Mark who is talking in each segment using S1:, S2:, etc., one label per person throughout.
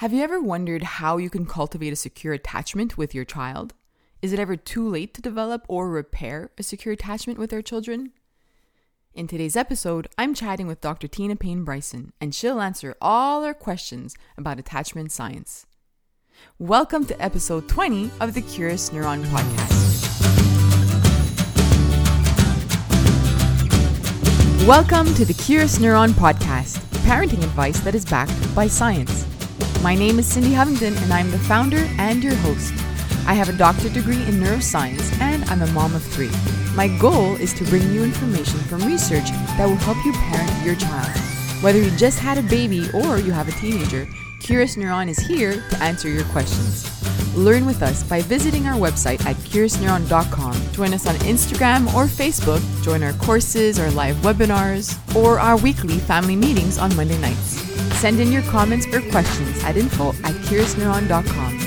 S1: Have you ever wondered how you can cultivate a secure attachment with your child? Is it ever too late to develop or repair a secure attachment with our children? In today's episode, I'm chatting with Dr. Tina Payne Bryson, and she'll answer all our questions about attachment science. Welcome to episode 20 of the Curious Neuron podcast. Welcome to the Curious Neuron podcast, parenting advice that is backed by science. My name is Cindy Hovington, and I'm the founder and your host. I have a doctorate degree in neuroscience, and I'm a mom of three. My goal is to bring you information from research that will help you parent your child. Whether you just had a baby or you have a teenager, Curious Neuron is here to answer your questions. Learn with us by visiting our website at curiousneuron.com. Join us on Instagram or Facebook. Join our courses or live webinars or our weekly family meetings on Monday nights. Send in your comments or questions at info at curiousneuron.com.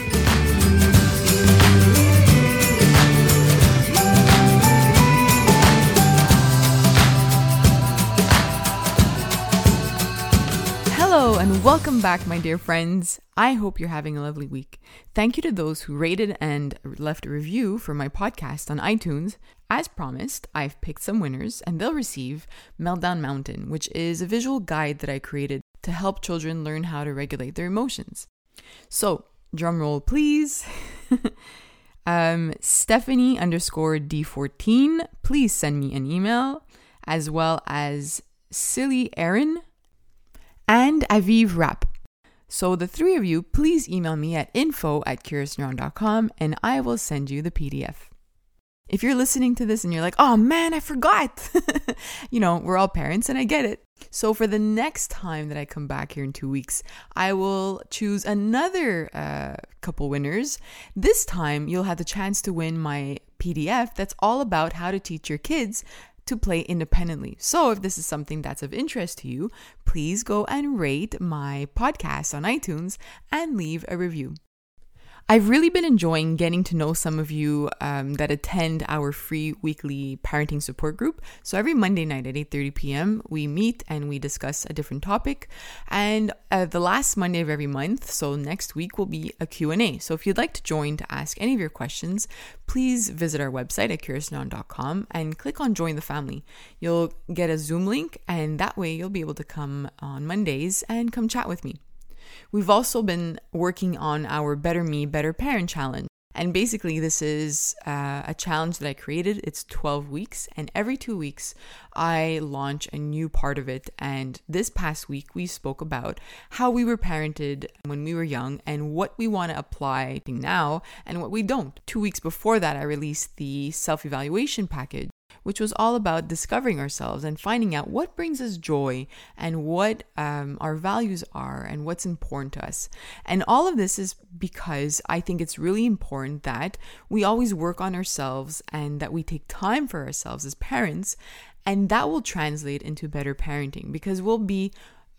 S1: and welcome back, my dear friends. I hope you're having a lovely week. Thank you to those who rated and left a review for my podcast on iTunes. As promised, I've picked some winners and they'll receive Meltdown Mountain, which is a visual guide that I created to help children learn how to regulate their emotions. So, drum roll, please. um, Stephanie underscore D14, please send me an email, as well as Silly Aaron and Aviv Rap. So, the three of you, please email me at info at curiousneuron.com and I will send you the PDF. If you're listening to this and you're like, oh man, I forgot, you know, we're all parents and I get it. So, for the next time that I come back here in two weeks, I will choose another uh, couple winners. This time, you'll have the chance to win my PDF that's all about how to teach your kids to play independently. So, if this is something that's of interest to you, please go and rate my podcast on iTunes and leave a review. I've really been enjoying getting to know some of you um, that attend our free weekly parenting support group. So every Monday night at 8:30 p.m. we meet and we discuss a different topic. And uh, the last Monday of every month, so next week will be a Q&A. So if you'd like to join to ask any of your questions, please visit our website at curiousneuron.com and click on join the family. You'll get a Zoom link and that way you'll be able to come on Mondays and come chat with me. We've also been working on our Better Me, Better Parent challenge. And basically, this is uh, a challenge that I created. It's 12 weeks, and every two weeks, I launch a new part of it. And this past week, we spoke about how we were parented when we were young and what we want to apply now and what we don't. Two weeks before that, I released the self evaluation package which was all about discovering ourselves and finding out what brings us joy and what um, our values are and what's important to us. And all of this is because I think it's really important that we always work on ourselves and that we take time for ourselves as parents. And that will translate into better parenting because we'll be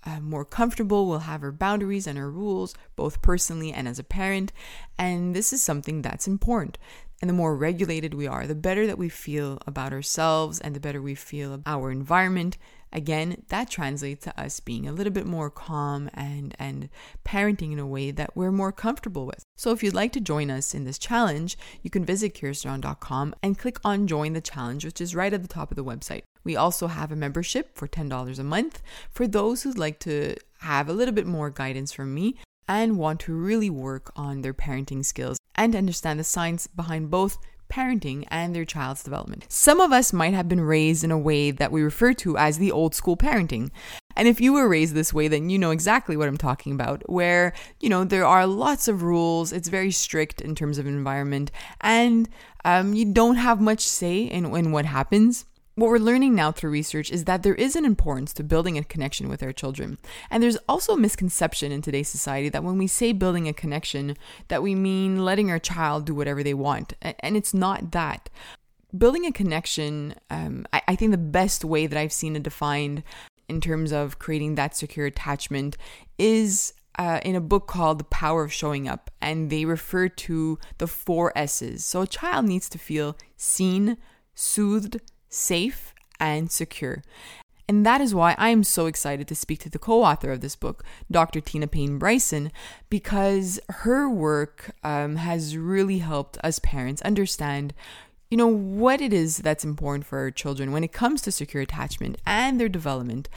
S1: uh, more comfortable. We'll have our boundaries and our rules, both personally and as a parent. And this is something that's important. And the more regulated we are, the better that we feel about ourselves and the better we feel about our environment. Again, that translates to us being a little bit more calm and, and parenting in a way that we're more comfortable with. So if you'd like to join us in this challenge, you can visit curiousneuron.com and click on join the challenge, which is right at the top of the website. We also have a membership for $10 a month for those who'd like to have a little bit more guidance from me and want to really work on their parenting skills and understand the science behind both parenting and their child's development. Some of us might have been raised in a way that we refer to as the old school parenting. And if you were raised this way, then you know exactly what I'm talking about, where, you know, there are lots of rules, it's very strict in terms of environment, and um, you don't have much say in, in what happens. What we're learning now through research is that there is an importance to building a connection with our children. And there's also a misconception in today's society that when we say building a connection, that we mean letting our child do whatever they want. And it's not that. Building a connection, um, I, I think the best way that I've seen it defined in terms of creating that secure attachment is uh, in a book called The Power of Showing Up, and they refer to the four S's. So a child needs to feel seen, soothed, safe, and secure. And that is why I am so excited to speak to the co author of this book, Dr. Tina Payne Bryson, because her work um, has really helped us parents understand. You know, what it is that's important for our children when it comes to secure attachment and their development,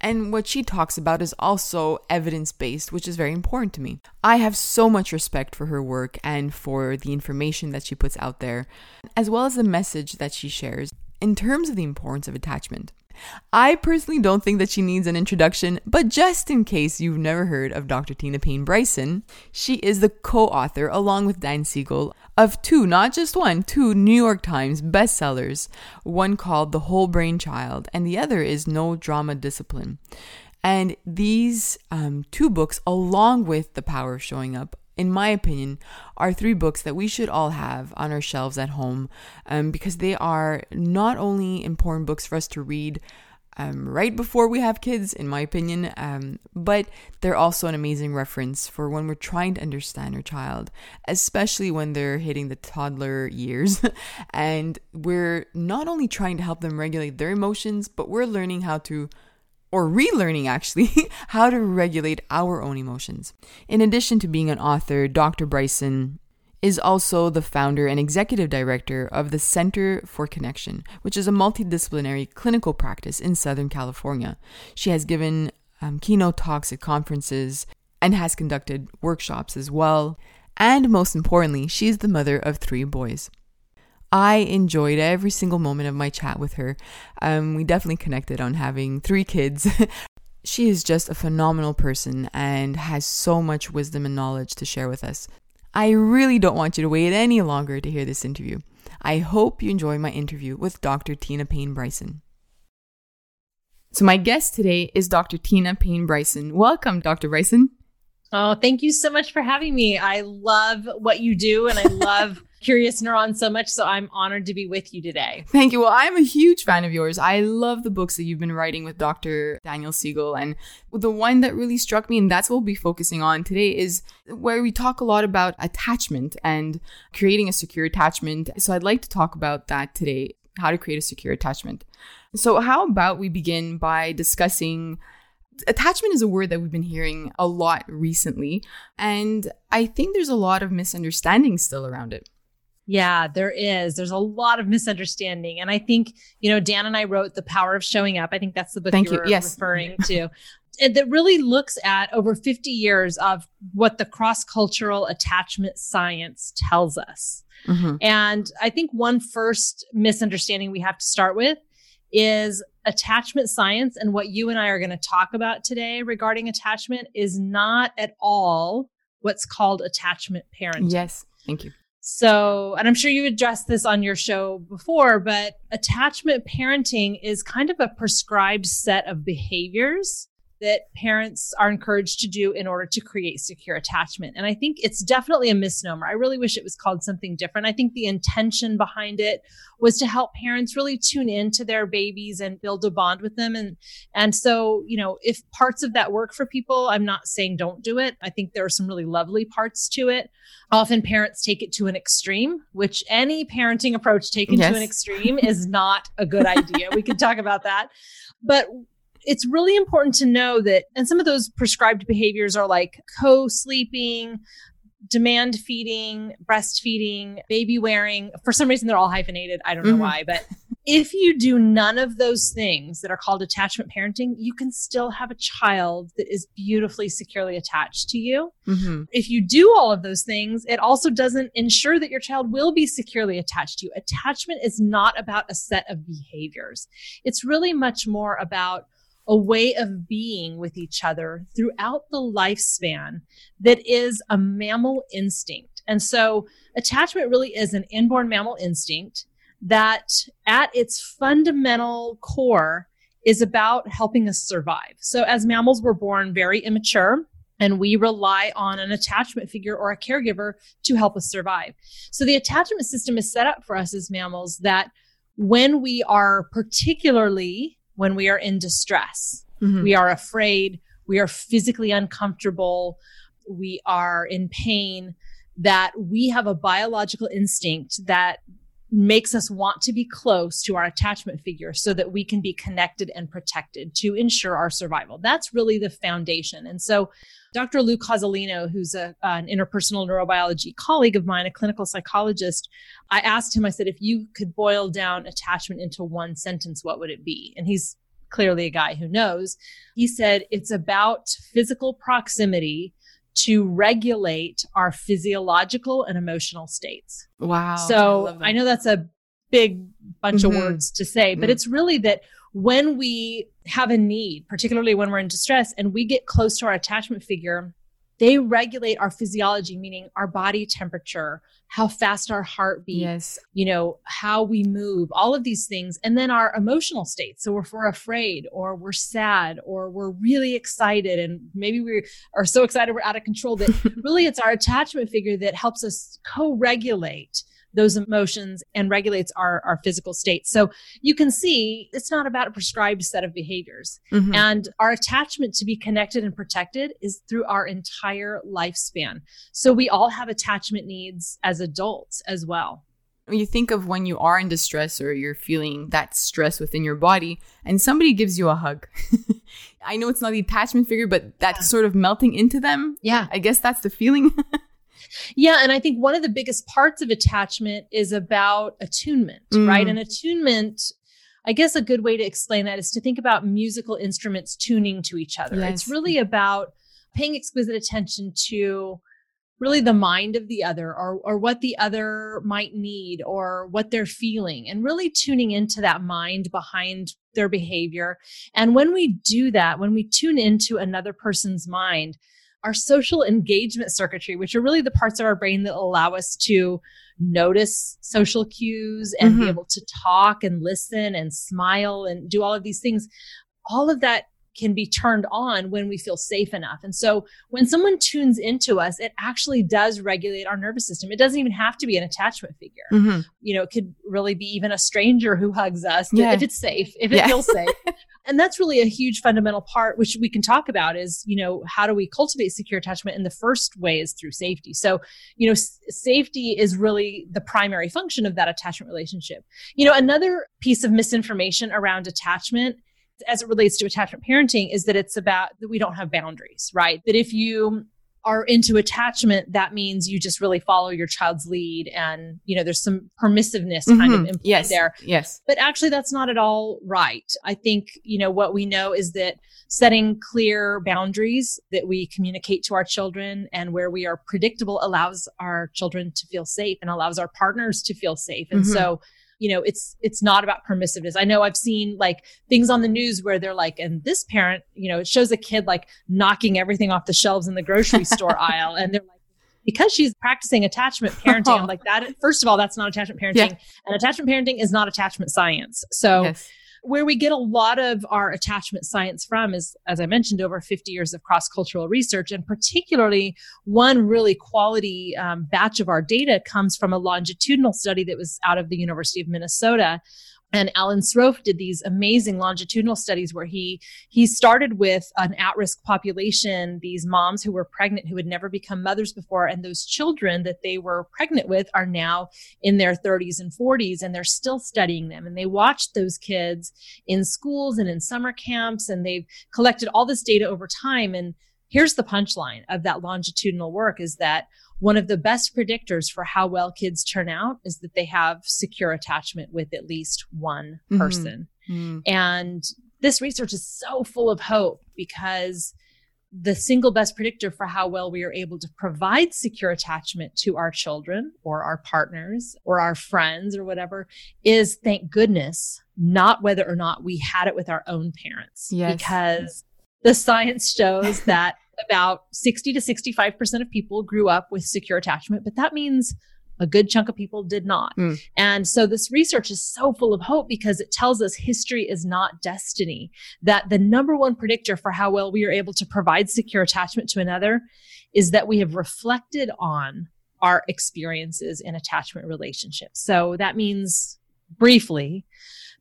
S1: and what she talks about is also evidence based, which is very important to me. I have so much respect for her work and for the information that she puts out there, as well as the message that she shares in terms of the importance of attachment. I personally don't think that she needs an introduction, but just in case you've never heard of Dr. Tina Payne Bryson, she is the co author, along with Dan Siegel, of two, not just one, two New York Times bestsellers. One called The Whole Brain Child, and the other is No Drama Discipline. And these um, two books, along with The Power of Showing Up, in my opinion, are three books that we should all have on our shelves at home um, because they are not only important books for us to read um, right before we have kids, in my opinion, um, but they're also an amazing reference for when we're trying to understand our child, especially when they're hitting the toddler years. and we're not only trying to help them regulate their emotions, but we're learning how to or relearning actually, how to regulate our own emotions. In addition to being an author, Dr. Bryson is also the founder and executive director of the Center for Connection, which is a multidisciplinary clinical practice in Southern California. She has given um, keynote talks at conferences and has conducted workshops as well. And most importantly, she is the mother of three boys. I enjoyed every single moment of my chat with her. Um, we definitely connected on having three kids. she is just a phenomenal person and has so much wisdom and knowledge to share with us. I really don't want you to wait any longer to hear this interview. I hope you enjoy my interview with Dr. Tina Payne Bryson. So, my guest today is Dr. Tina Payne Bryson. Welcome, Dr. Bryson.
S2: Oh, thank you so much for having me. I love what you do and I love Curious Neuron so much. So I'm honored to be with you today.
S1: Thank you. Well, I'm a huge fan of yours. I love the books that you've been writing with Dr. Daniel Siegel. And the one that really struck me, and that's what we'll be focusing on today, is where we talk a lot about attachment and creating a secure attachment. So I'd like to talk about that today how to create a secure attachment. So, how about we begin by discussing attachment is a word that we've been hearing a lot recently. And I think there's a lot of misunderstanding still around it.
S2: Yeah, there is. There's a lot of misunderstanding. And I think, you know, Dan and I wrote The Power of Showing Up. I think that's the book
S1: Thank
S2: you
S1: were yes.
S2: referring to. And that really looks at over 50 years of what the cross cultural attachment science tells us. Mm-hmm. And I think one first misunderstanding we have to start with is attachment science and what you and I are going to talk about today regarding attachment is not at all what's called attachment parenting.
S1: Yes, thank you.
S2: So, and I'm sure you addressed this on your show before, but attachment parenting is kind of a prescribed set of behaviors that parents are encouraged to do in order to create secure attachment. And I think it's definitely a misnomer. I really wish it was called something different. I think the intention behind it was to help parents really tune into their babies and build a bond with them. And, and so, you know, if parts of that work for people, I'm not saying don't do it. I think there are some really lovely parts to it. Often parents take it to an extreme, which any parenting approach taken yes. to an extreme is not a good idea. we could talk about that. But it's really important to know that, and some of those prescribed behaviors are like co sleeping, demand feeding, breastfeeding, baby wearing. For some reason, they're all hyphenated. I don't know mm-hmm. why, but if you do none of those things that are called attachment parenting, you can still have a child that is beautifully securely attached to you. Mm-hmm. If you do all of those things, it also doesn't ensure that your child will be securely attached to you. Attachment is not about a set of behaviors. It's really much more about a way of being with each other throughout the lifespan that is a mammal instinct. And so attachment really is an inborn mammal instinct that at its fundamental core is about helping us survive. So as mammals, we're born very immature and we rely on an attachment figure or a caregiver to help us survive. So the attachment system is set up for us as mammals that when we are particularly when we are in distress. Mm-hmm. We are afraid, we are physically uncomfortable, we are in pain, that we have a biological instinct that makes us want to be close to our attachment figure so that we can be connected and protected to ensure our survival. That's really the foundation. And so Dr. Lou Cozolino, who's a, an interpersonal neurobiology colleague of mine, a clinical psychologist, I asked him, I said, if you could boil down attachment into one sentence, what would it be? And he's clearly a guy who knows. He said, it's about physical proximity to regulate our physiological and emotional states.
S1: Wow.
S2: So I, I know that's a big bunch mm-hmm. of words to say, but mm-hmm. it's really that when we have a need, particularly when we're in distress and we get close to our attachment figure, they regulate our physiology, meaning our body temperature, how fast our heart beats, yes. you know, how we move, all of these things. And then our emotional state. So if we're afraid or we're sad or we're really excited and maybe we are so excited we're out of control that really it's our attachment figure that helps us co-regulate those emotions and regulates our, our physical state. So you can see it's not about a prescribed set of behaviors. Mm-hmm. And our attachment to be connected and protected is through our entire lifespan. So we all have attachment needs as adults as well.
S1: You think of when you are in distress or you're feeling that stress within your body and somebody gives you a hug. I know it's not the attachment figure, but that yeah. sort of melting into them.
S2: Yeah.
S1: I guess that's the feeling.
S2: Yeah. And I think one of the biggest parts of attachment is about attunement, mm. right? And attunement, I guess a good way to explain that is to think about musical instruments tuning to each other. Yes. It's really about paying exquisite attention to really the mind of the other or, or what the other might need or what they're feeling and really tuning into that mind behind their behavior. And when we do that, when we tune into another person's mind, our social engagement circuitry, which are really the parts of our brain that allow us to notice social cues and mm-hmm. be able to talk and listen and smile and do all of these things. All of that can be turned on when we feel safe enough. And so when someone tunes into us, it actually does regulate our nervous system. It doesn't even have to be an attachment figure. Mm-hmm. You know, it could really be even a stranger who hugs us yeah. if it's safe, if it yeah. feels safe. and that's really a huge fundamental part, which we can talk about is, you know, how do we cultivate secure attachment? And the first way is through safety. So, you know, s- safety is really the primary function of that attachment relationship. You know, another piece of misinformation around attachment as it relates to attachment parenting is that it's about that we don't have boundaries, right? That if you are into attachment, that means you just really follow your child's lead and, you know, there's some permissiveness mm-hmm. kind of implied
S1: yes.
S2: there.
S1: Yes.
S2: But actually that's not at all right. I think, you know, what we know is that setting clear boundaries that we communicate to our children and where we are predictable allows our children to feel safe and allows our partners to feel safe. And mm-hmm. so you know it's it's not about permissiveness. I know i've seen like things on the news where they're like and this parent you know it shows a kid like knocking everything off the shelves in the grocery store aisle and they're like because she's practicing attachment oh. parenting i'm like that first of all that's not attachment parenting yeah. and attachment parenting is not attachment science. So yes where we get a lot of our attachment science from is, as I mentioned, over 50 years of cross cultural research. And particularly, one really quality um, batch of our data comes from a longitudinal study that was out of the University of Minnesota and Alan Sroufe did these amazing longitudinal studies where he he started with an at-risk population, these moms who were pregnant who had never become mothers before, and those children that they were pregnant with are now in their 30s and 40s, and they're still studying them. And they watched those kids in schools and in summer camps, and they've collected all this data over time. And here's the punchline of that longitudinal work is that one of the best predictors for how well kids turn out is that they have secure attachment with at least one mm-hmm. person. Mm-hmm. And this research is so full of hope because the single best predictor for how well we are able to provide secure attachment to our children or our partners or our friends or whatever is thank goodness not whether or not we had it with our own parents yes. because the science shows that about 60 to 65% of people grew up with secure attachment, but that means a good chunk of people did not. Mm. And so this research is so full of hope because it tells us history is not destiny, that the number one predictor for how well we are able to provide secure attachment to another is that we have reflected on our experiences in attachment relationships. So that means briefly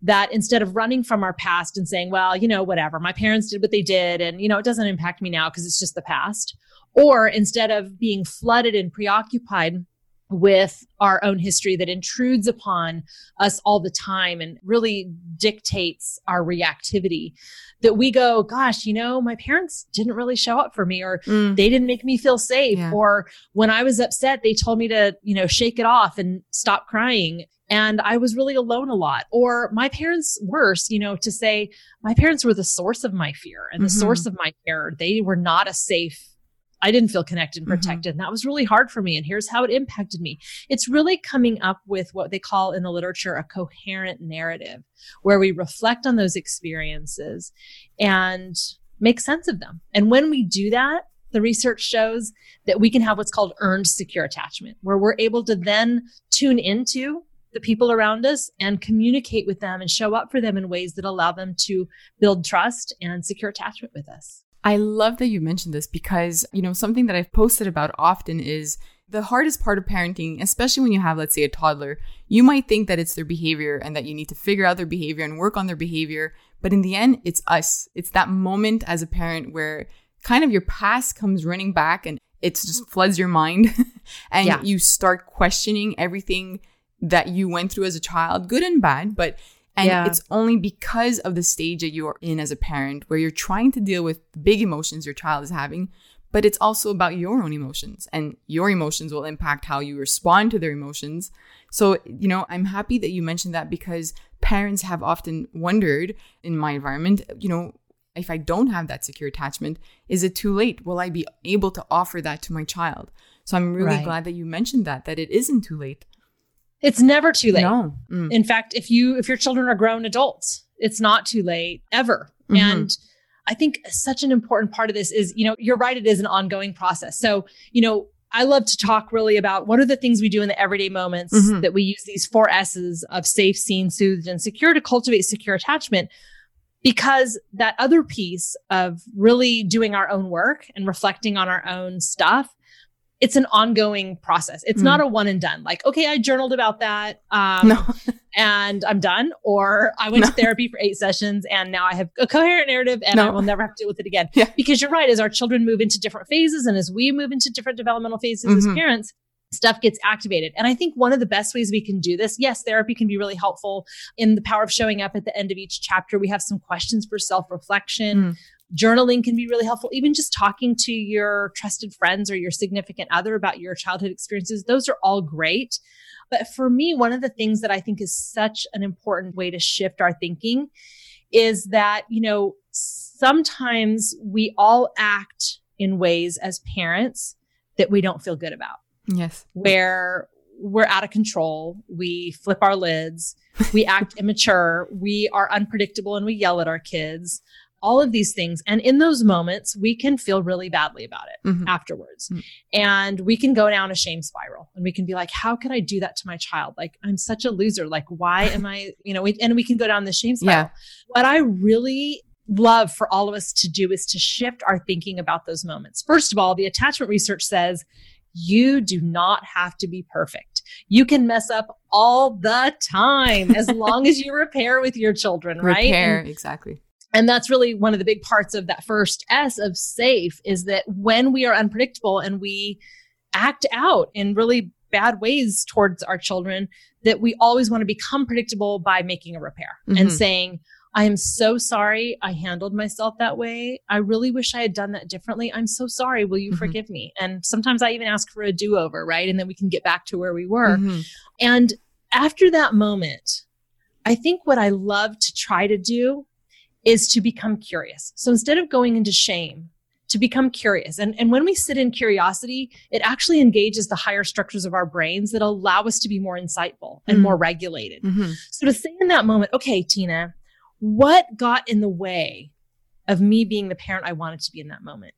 S2: that instead of running from our past and saying, well, you know, whatever, my parents did what they did and, you know, it doesn't impact me now because it's just the past. Or instead of being flooded and preoccupied with our own history that intrudes upon us all the time and really dictates our reactivity that we go gosh you know my parents didn't really show up for me or mm. they didn't make me feel safe yeah. or when i was upset they told me to you know shake it off and stop crying and i was really alone a lot or my parents worse you know to say my parents were the source of my fear and the mm-hmm. source of my terror they were not a safe I didn't feel connected and mm-hmm. protected. Mm-hmm. And that was really hard for me. And here's how it impacted me. It's really coming up with what they call in the literature a coherent narrative, where we reflect on those experiences and make sense of them. And when we do that, the research shows that we can have what's called earned secure attachment, where we're able to then tune into the people around us and communicate with them and show up for them in ways that allow them to build trust and secure attachment with us.
S1: I love that you mentioned this because, you know, something that I've posted about often is the hardest part of parenting, especially when you have, let's say, a toddler, you might think that it's their behavior and that you need to figure out their behavior and work on their behavior. But in the end, it's us. It's that moment as a parent where kind of your past comes running back and it just floods your mind and yeah. you start questioning everything that you went through as a child, good and bad. But and yeah. it's only because of the stage that you're in as a parent where you're trying to deal with big emotions your child is having, but it's also about your own emotions and your emotions will impact how you respond to their emotions. So, you know, I'm happy that you mentioned that because parents have often wondered in my environment, you know, if I don't have that secure attachment, is it too late? Will I be able to offer that to my child? So I'm really right. glad that you mentioned that, that it isn't too late.
S2: It's never too late.
S1: No.
S2: Mm. In fact, if you if your children are grown adults, it's not too late ever. Mm-hmm. And I think such an important part of this is, you know, you're right, it is an ongoing process. So, you know, I love to talk really about what are the things we do in the everyday moments mm-hmm. that we use these four S's of safe, seen, soothed, and secure to cultivate secure attachment. Because that other piece of really doing our own work and reflecting on our own stuff it's an ongoing process. It's mm. not a one and done. Like, okay, I journaled about that. Um, no. and I'm done. Or I went no. to therapy for eight sessions and now I have a coherent narrative and no. I will never have to deal with it again.
S1: Yeah.
S2: Because you're right. As our children move into different phases and as we move into different developmental phases mm-hmm. as parents, stuff gets activated. And I think one of the best ways we can do this, yes, therapy can be really helpful in the power of showing up at the end of each chapter. We have some questions for self reflection. Mm. Journaling can be really helpful. Even just talking to your trusted friends or your significant other about your childhood experiences, those are all great. But for me, one of the things that I think is such an important way to shift our thinking is that, you know, sometimes we all act in ways as parents that we don't feel good about.
S1: Yes.
S2: Where we're out of control. We flip our lids. We act immature. We are unpredictable and we yell at our kids all of these things. And in those moments, we can feel really badly about it mm-hmm. afterwards. Mm-hmm. And we can go down a shame spiral and we can be like, how could I do that to my child? Like, I'm such a loser. Like, why am I, you know, we, and we can go down the shame spiral. Yeah. What I really love for all of us to do is to shift our thinking about those moments. First of all, the attachment research says you do not have to be perfect. You can mess up all the time as long as you repair with your children, right?
S1: Repair, and, exactly
S2: and that's really one of the big parts of that first S of safe is that when we are unpredictable and we act out in really bad ways towards our children, that we always want to become predictable by making a repair mm-hmm. and saying, I am so sorry I handled myself that way. I really wish I had done that differently. I'm so sorry. Will you mm-hmm. forgive me? And sometimes I even ask for a do over, right? And then we can get back to where we were. Mm-hmm. And after that moment, I think what I love to try to do is to become curious. So instead of going into shame, to become curious. And, and when we sit in curiosity, it actually engages the higher structures of our brains that allow us to be more insightful and mm more regulated. Mm-hmm. So to say in that moment, okay, Tina, what got in the way of me being the parent I wanted to be in that moment?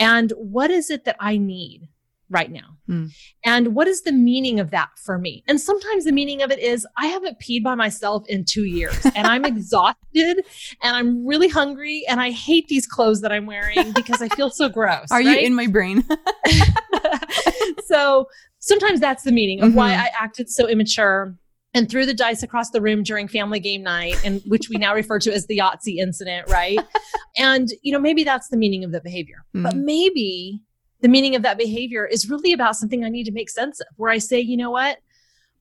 S2: And what is it that I need right now? Mm. And what is the meaning of that for me? And sometimes the meaning of it is I haven't peed by myself in two years and I'm exhausted and I'm really hungry and I hate these clothes that I'm wearing because I feel so gross.
S1: Are right? you in my brain?
S2: so sometimes that's the meaning of mm-hmm. why I acted so immature and threw the dice across the room during family game night and which we now refer to as the Yahtzee incident, right? and you know, maybe that's the meaning of the behavior. Mm-hmm. But maybe the meaning of that behavior is really about something I need to make sense of, where I say, you know what?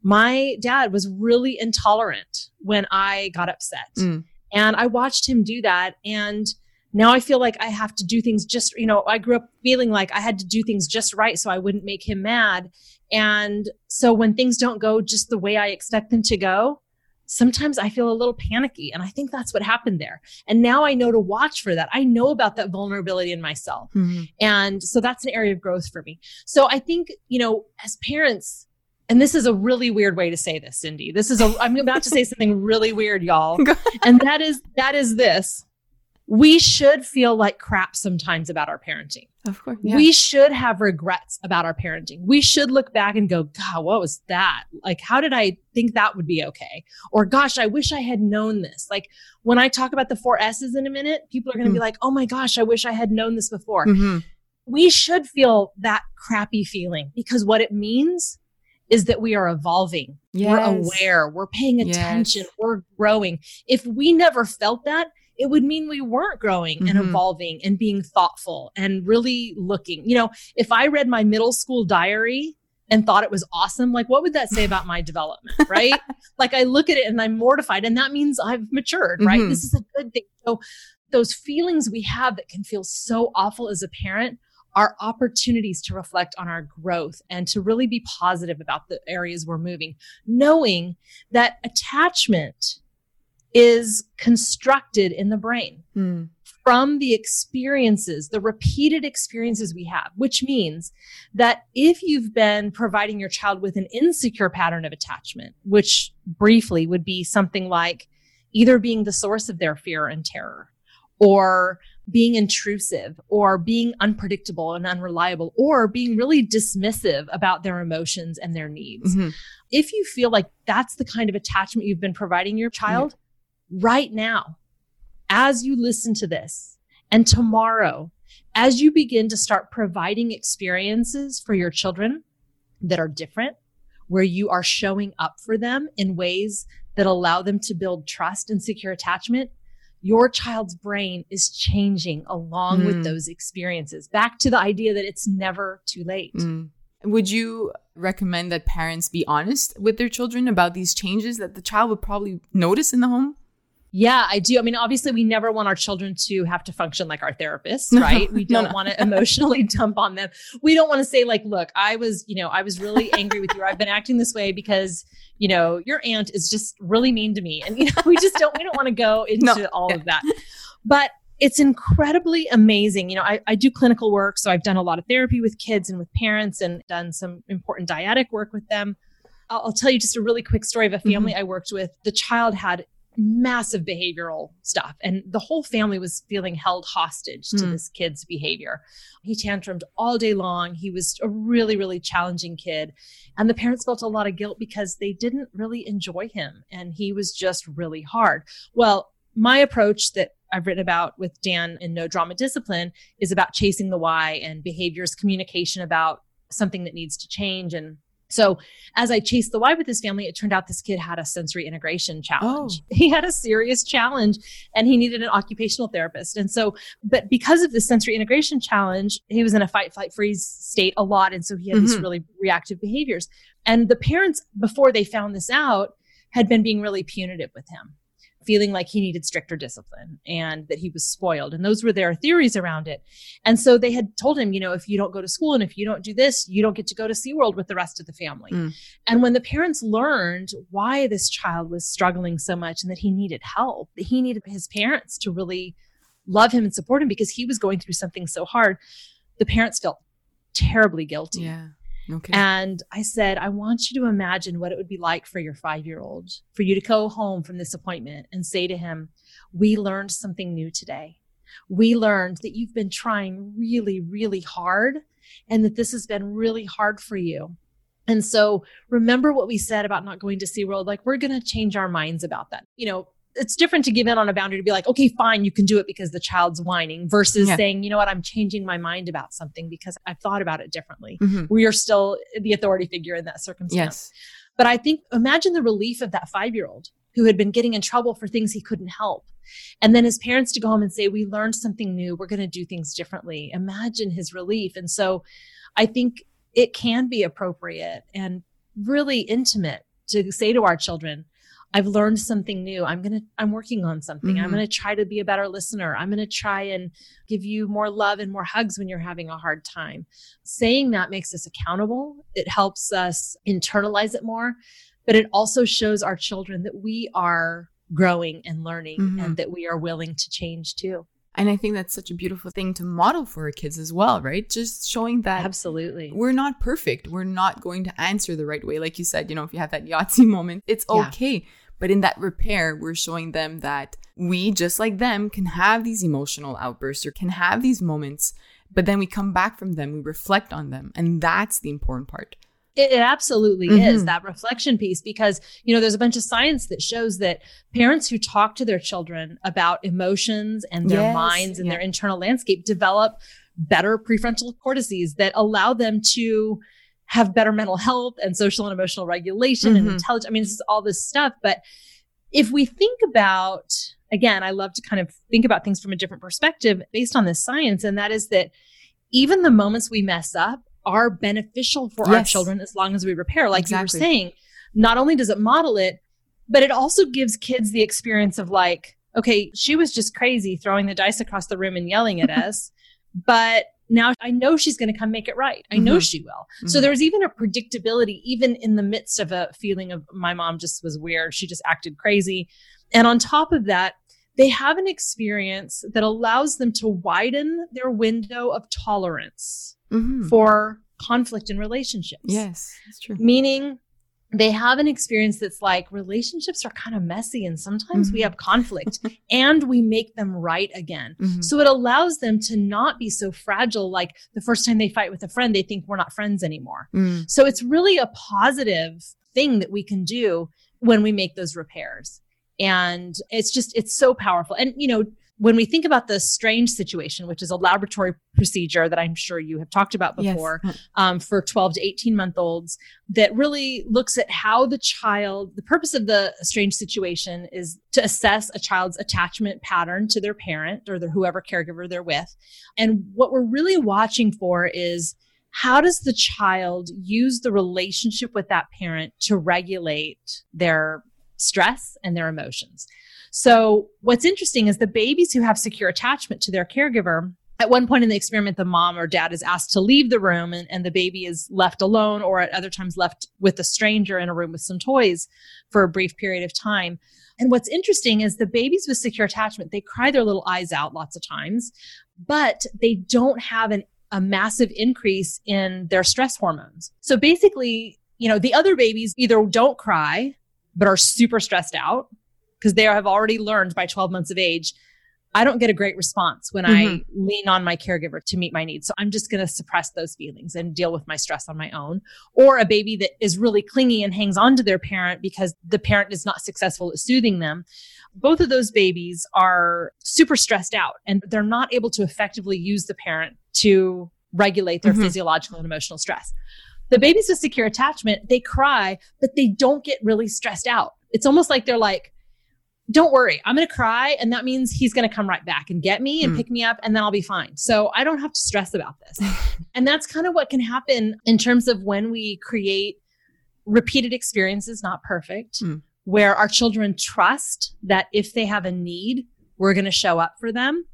S2: My dad was really intolerant when I got upset. Mm. And I watched him do that. And now I feel like I have to do things just, you know, I grew up feeling like I had to do things just right so I wouldn't make him mad. And so when things don't go just the way I expect them to go, sometimes I feel a little panicky. And I think that's what happened there. And now I know to watch for that. I know about that vulnerability in myself. Mm-hmm. And so that's an area of growth for me. So I think, you know, as parents, and this is a really weird way to say this, Cindy. This is a, I'm about to say something really weird, y'all. and that is, that is this we should feel like crap sometimes about our parenting.
S1: Of course. Yeah.
S2: We should have regrets about our parenting. We should look back and go, God, what was that? Like, how did I think that would be okay? Or, gosh, I wish I had known this. Like, when I talk about the four S's in a minute, people are going to mm-hmm. be like, oh my gosh, I wish I had known this before. Mm-hmm. We should feel that crappy feeling because what it means is that we are evolving. Yes. We're aware. We're paying attention. Yes. We're growing. If we never felt that, it would mean we weren't growing mm-hmm. and evolving and being thoughtful and really looking. You know, if I read my middle school diary and thought it was awesome, like what would that say about my development, right? like I look at it and I'm mortified and that means I've matured, right? Mm-hmm. This is a good thing. So those feelings we have that can feel so awful as a parent are opportunities to reflect on our growth and to really be positive about the areas we're moving, knowing that attachment is constructed in the brain hmm. from the experiences, the repeated experiences we have, which means that if you've been providing your child with an insecure pattern of attachment, which briefly would be something like either being the source of their fear and terror or being intrusive or being unpredictable and unreliable or being really dismissive about their emotions and their needs. Mm-hmm. If you feel like that's the kind of attachment you've been providing your child, right now, as you listen to this and tomorrow, as you begin to start providing experiences for your children that are different, where you are showing up for them in ways that allow them to build trust and secure attachment, your child's brain is changing along mm. with those experiences. Back to the idea that it's never too late. Mm.
S1: Would you recommend that parents be honest with their children about these changes that the child would probably notice in the home?
S2: Yeah, I do. I mean, obviously, we never want our children to have to function like our therapists, right? We don't no, no. want to emotionally dump on them. We don't want to say, like, look, I was, you know, I was really angry with you. I've been acting this way because, you know, your aunt is just really mean to me. And, you know, we just don't, we don't want to go into all of that. But it's incredibly amazing. You know, I, I do clinical work. So I've done a lot of therapy with kids and with parents and done some important dyadic work with them. I'll, I'll tell you just a really quick story of a family mm-hmm. I worked with. The child had massive behavioral stuff. And the whole family was feeling held hostage to mm. this kid's behavior. He tantrumed all day long. He was a really, really challenging kid. And the parents felt a lot of guilt because they didn't really enjoy him and he was just really hard. Well, my approach that I've written about with Dan in No Drama Discipline is about chasing the why and behaviors communication about something that needs to change and so as I chased the why with this family, it turned out this kid had a sensory integration challenge. Oh. He had a serious challenge and he needed an occupational therapist. And so, but because of the sensory integration challenge, he was in a fight, flight, freeze state a lot. And so he had mm-hmm. these really reactive behaviors. And the parents, before they found this out, had been being really punitive with him feeling like he needed stricter discipline and that he was spoiled. And those were their theories around it. And so they had told him, you know, if you don't go to school and if you don't do this, you don't get to go to SeaWorld with the rest of the family. Mm. And when the parents learned why this child was struggling so much and that he needed help, that he needed his parents to really love him and support him because he was going through something so hard, the parents felt terribly guilty.
S1: Yeah. Okay.
S2: And I said, I want you to imagine what it would be like for your five year old, for you to go home from this appointment and say to him, We learned something new today. We learned that you've been trying really, really hard and that this has been really hard for you. And so remember what we said about not going to SeaWorld. Like, we're going to change our minds about that. You know, it's different to give in on a boundary to be like, okay, fine, you can do it because the child's whining versus yeah. saying, you know what, I'm changing my mind about something because I've thought about it differently. Mm-hmm. We are still the authority figure in that circumstance. Yes. But I think imagine the relief of that five year old who had been getting in trouble for things he couldn't help. And then his parents to go home and say, We learned something new. We're going to do things differently. Imagine his relief. And so I think it can be appropriate and really intimate to say to our children, I've learned something new. I'm going to, I'm working on something. Mm-hmm. I'm going to try to be a better listener. I'm going to try and give you more love and more hugs when you're having a hard time. Saying that makes us accountable. It helps us internalize it more, but it also shows our children that we are growing and learning mm-hmm. and that we are willing to change too.
S1: And I think that's such a beautiful thing to model for our kids as well, right? Just showing that
S2: absolutely
S1: we're not perfect. We're not going to answer the right way. Like you said, you know, if you have that Yahtzee moment, it's okay. Yeah. But in that repair, we're showing them that we, just like them, can have these emotional outbursts or can have these moments, but then we come back from them, we reflect on them. And that's the important part.
S2: It, it absolutely mm-hmm. is that reflection piece because, you know, there's a bunch of science that shows that parents who talk to their children about emotions and their yes, minds and yeah. their internal landscape develop better prefrontal cortices that allow them to have better mental health and social and emotional regulation mm-hmm. and intelligence. I mean, this is all this stuff. But if we think about, again, I love to kind of think about things from a different perspective based on this science, and that is that even the moments we mess up are beneficial for yes. our children as long as we repair. Like exactly. you were saying, not only does it model it, but it also gives kids the experience of like, okay, she was just crazy throwing the dice across the room and yelling at us, but now I know she's going to come make it right. I know mm-hmm. she will. Mm-hmm. So there's even a predictability, even in the midst of a feeling of my mom just was weird. She just acted crazy. And on top of that, they have an experience that allows them to widen their window of tolerance mm-hmm. for conflict in relationships.
S1: Yes, that's true.
S2: Meaning they have an experience that's like relationships are kind of messy and sometimes mm-hmm. we have conflict and we make them right again. Mm-hmm. So it allows them to not be so fragile. Like the first time they fight with a friend, they think we're not friends anymore. Mm. So it's really a positive thing that we can do when we make those repairs. And it's just, it's so powerful. And, you know, when we think about the strange situation, which is a laboratory procedure that I'm sure you have talked about before yes. um, for 12 to 18 month olds, that really looks at how the child, the purpose of the strange situation is to assess a child's attachment pattern to their parent or their whoever caregiver they're with. And what we're really watching for is how does the child use the relationship with that parent to regulate their stress and their emotions? So what's interesting is the babies who have secure attachment to their caregiver at one point in the experiment, the mom or dad is asked to leave the room and, and, the baby is left alone or at other times left with a stranger in a room with some toys for a brief period of time. And what's interesting is the babies with secure attachment, they cry their little eyes out lots of times, but they don't have an, a massive increase in their stress hormones. So basically, you know, the other babies either don't cry, but are super stressed out because they have already learned by 12 months of age I don't get a great response when mm-hmm. I lean on my caregiver to meet my needs. So I'm just going to suppress those feelings and deal with my stress on my own. Or a baby that is really clingy and hangs on to their parent because the parent is not successful at soothing them. Both of those babies are super stressed out and they're not able to effectively use the parent to regulate their mm-hmm. physiological and emotional stress. The babies with secure attachment, they cry, but they don't get really stressed out. It's almost like they're like, don't worry, I'm going to cry. And that means he's going to come right back and get me and mm. pick me up, and then I'll be fine. So I don't have to stress about this. and that's kind of what can happen in terms of when we create repeated experiences, not perfect, mm. where our children trust that if they have a need, we're going to show up for them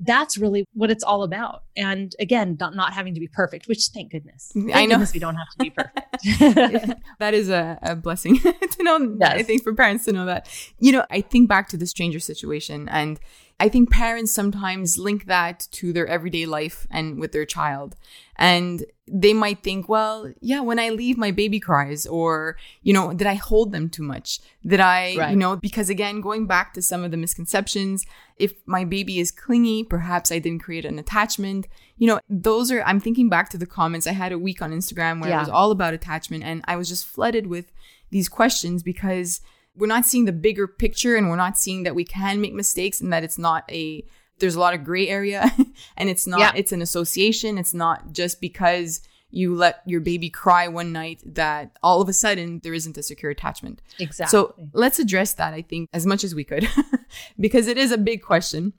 S2: that's really what it's all about. And again, not, not having to be perfect, which thank goodness. Mm-hmm. Thank I know goodness we don't have to be
S1: perfect. that is a, a blessing to know. Yes. I think for parents to know that. You know, I think back to the stranger situation and I think parents sometimes link that to their everyday life and with their child. And they might think, well, yeah, when I leave, my baby cries, or, you know, did I hold them too much? Did I, right. you know, because again, going back to some of the misconceptions, if my baby is clingy, perhaps I didn't create an attachment. You know, those are, I'm thinking back to the comments. I had a week on Instagram where yeah. it was all about attachment, and I was just flooded with these questions because we're not seeing the bigger picture and we're not seeing that we can make mistakes and that it's not a there's a lot of gray area and it's not yeah. it's an association it's not just because you let your baby cry one night that all of a sudden there isn't a secure attachment.
S2: Exactly.
S1: So let's address that, I think, as much as we could, because it is a big question.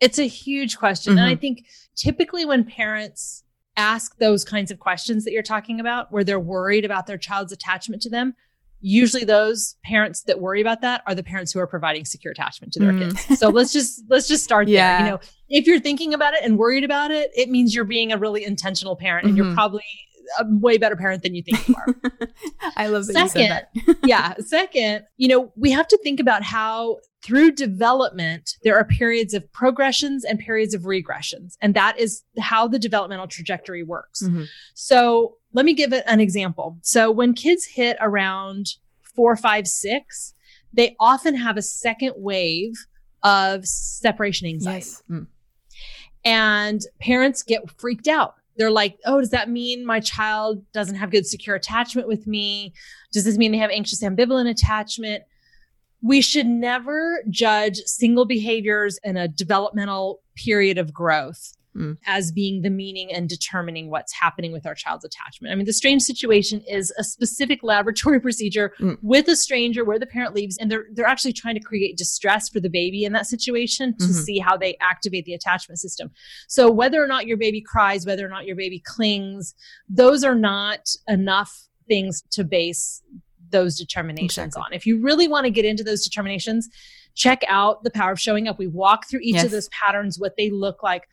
S2: It's a huge question. Mm-hmm. And I mm-hmm. think typically when parents ask those kinds of questions that you're talking about, where they're worried about their child's attachment to them, usually those parents that worry about that are the parents who are providing secure attachment to their mm. kids. So let's just let's just start yeah. there. You know, if you're thinking about it and worried about it, it means you're being a really intentional parent mm-hmm. and you're mm-hmm. probably a way better parent than you think you are.
S1: I love that second,
S2: yeah. Second, you know, we have to think about how through development, there are periods of progressions and periods of regressions. And that is how the developmental trajectory works. Mm-hmm. So let me give it an example. So when kids hit around four, five, six, they often have a second wave of separation anxiety. Yes. Mm. And parents get freaked out they're like, oh, does that mean my child doesn't have good secure attachment with me? Does this mean they have anxious ambivalent attachment? We should never judge single behaviors in a developmental period of growth mm. as being the meaning and determining what's happening with our child's attachment. I mean, the strange situation is a specific laboratory procedure mm. with a stranger where the parent leaves and they're they're actually trying to create distress for the baby in that situation to mm-hmm. see how they activate the attachment system. So whether or not your baby cries, whether or not your baby clings, those are not enough things to base those determinations exactly. on. If you really want to get into those determinations, check out the power of showing up. We walk through each yes. of those patterns, what they look like.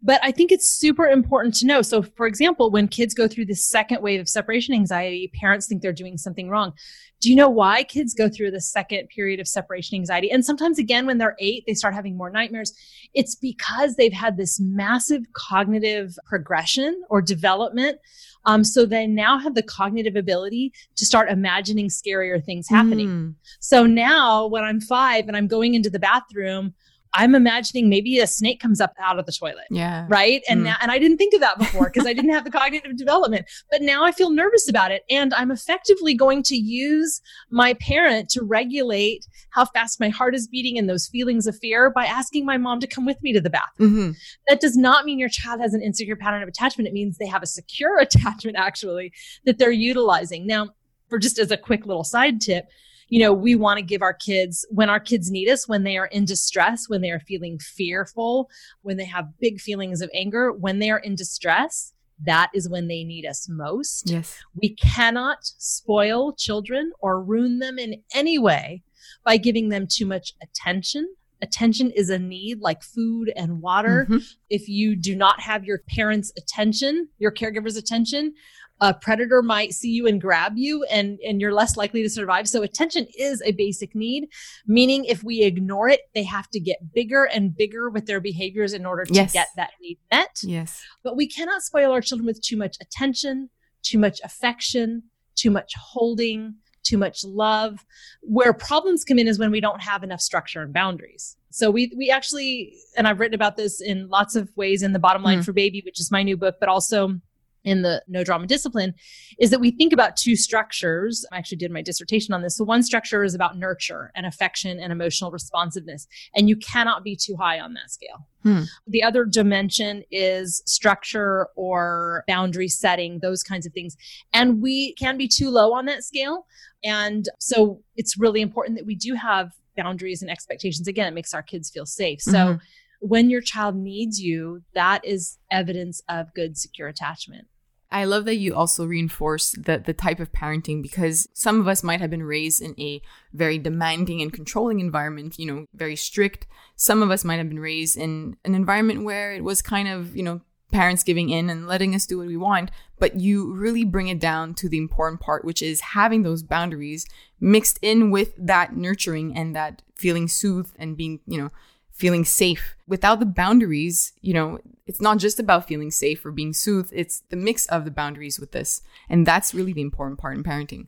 S2: But I think it's super important to know. So, for example, when kids go through the second wave of separation anxiety, parents think they're doing something wrong. Do you know why kids go through the second period of separation anxiety? And sometimes, again, when they're eight, they start having more nightmares. It's because they've had this massive cognitive progression or development. Um, so they now have the cognitive ability to start imagining scarier things happening. Mm. So now, when I'm five and I'm going into the bathroom, I'm imagining maybe a snake comes up out of the toilet.
S1: Yeah.
S2: Right. And mm. now, and I didn't think of that before because I didn't have the cognitive development, but now I feel nervous about it. And I'm effectively going to use my parent to regulate how fast my heart is beating and those feelings of fear by asking my mom to come with me to the bathroom. Mm-hmm. That does not mean your child has an insecure pattern of attachment. It means they have a secure attachment actually that they're utilizing. Now, for just as a quick little side tip, you know, we want to give our kids when our kids need us, when they are in distress, when they are feeling fearful, when they have big feelings of anger, when they are in distress, that is when they need us most.
S1: Yes.
S2: We cannot spoil children or ruin them in any way by giving them too much attention. Attention is a need like food and water. Mm-hmm. If you do not have your parents' attention, your caregiver's attention, a predator might see you and grab you and and you're less likely to survive. So attention is a basic need meaning if we ignore it they have to get bigger and bigger with their behaviors in order to yes. get that need met.
S1: Yes.
S2: But we cannot spoil our children with too much attention too much affection too much holding too much love. Where problems come in is when we don't have enough structure and boundaries. So we we actually and i've written about this in lots of ways in the bottom line mm. for baby which is my new book but also in the no drama discipline is that we think about two structures. I actually did my dissertation on this. So one structure is about nurture and affection and emotional responsiveness. And you cannot be too high on that scale. Hmm. The other dimension is structure or boundary setting, those kinds of things. And we can be too low on that scale. And so it's really important that we do have boundaries and expectations. Again, it makes our kids feel safe. So mm-hmm when your child needs you, that is evidence of good, secure attachment.
S1: I love that you also reinforce the, the type of parenting because some of us might have been raised in a very demanding and controlling environment, you know, very strict. Some of us might have been raised in an environment where it was kind of, you know, parents giving in and letting us do what we want. But you really bring it down to the important part, which is having those boundaries mixed in with that nurturing and that feeling soothed and being, you know, feeling safe. Without the boundaries, you know, it's not just about feeling safe or being soothed, it's the mix of the boundaries with this. And that's really the important part in parenting.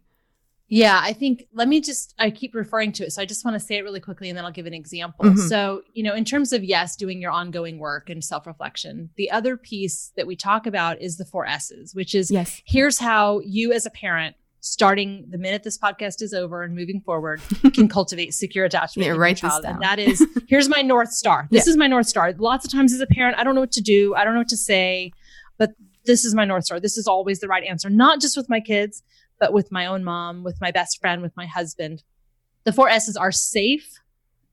S2: Yeah, I think let me just I keep referring to it. So I just want to say it really quickly and then I'll give an example. Mm-hmm. So, you know, in terms of yes, doing your ongoing work and self-reflection, the other piece that we talk about is the four S's, which is
S1: yes.
S2: here's how you as a parent starting the minute this podcast is over and moving forward can cultivate secure attachment yeah, write child. And that is here's my North Star. This yeah. is my North Star. Lots of times as a parent, I don't know what to do. I don't know what to say. But this is my North Star. This is always the right answer, not just with my kids, but with my own mom, with my best friend, with my husband. The four S's are safe,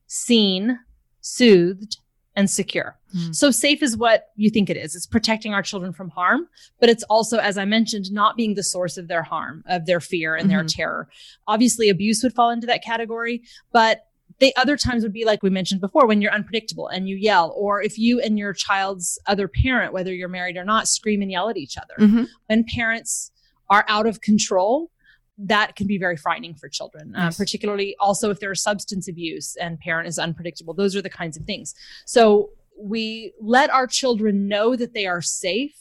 S2: seen, soothed, and secure. Mm. So safe is what you think it is. It's protecting our children from harm, but it's also, as I mentioned, not being the source of their harm, of their fear and mm-hmm. their terror. Obviously, abuse would fall into that category, but the other times would be like we mentioned before when you're unpredictable and you yell or if you and your child's other parent whether you're married or not scream and yell at each other mm-hmm. when parents are out of control that can be very frightening for children, uh, yes. particularly also if there's substance abuse and parent is unpredictable. Those are the kinds of things. So we let our children know that they are safe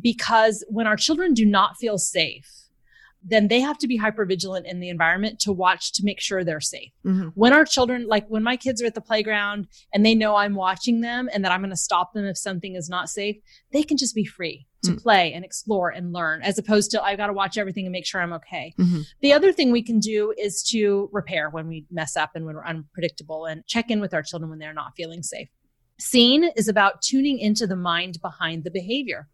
S2: because when our children do not feel safe, then they have to be hyper vigilant in the environment to watch to make sure they're safe. Mm-hmm. When our children, like when my kids are at the playground and they know I'm watching them and that I'm going to stop them if something is not safe, they can just be free to mm-hmm. play and explore and learn as opposed to I've got to watch everything and make sure I'm okay. Mm-hmm. The other thing we can do is to repair when we mess up and when we're unpredictable and check in with our children when they're not feeling safe. Seen is about tuning into the mind behind the behavior.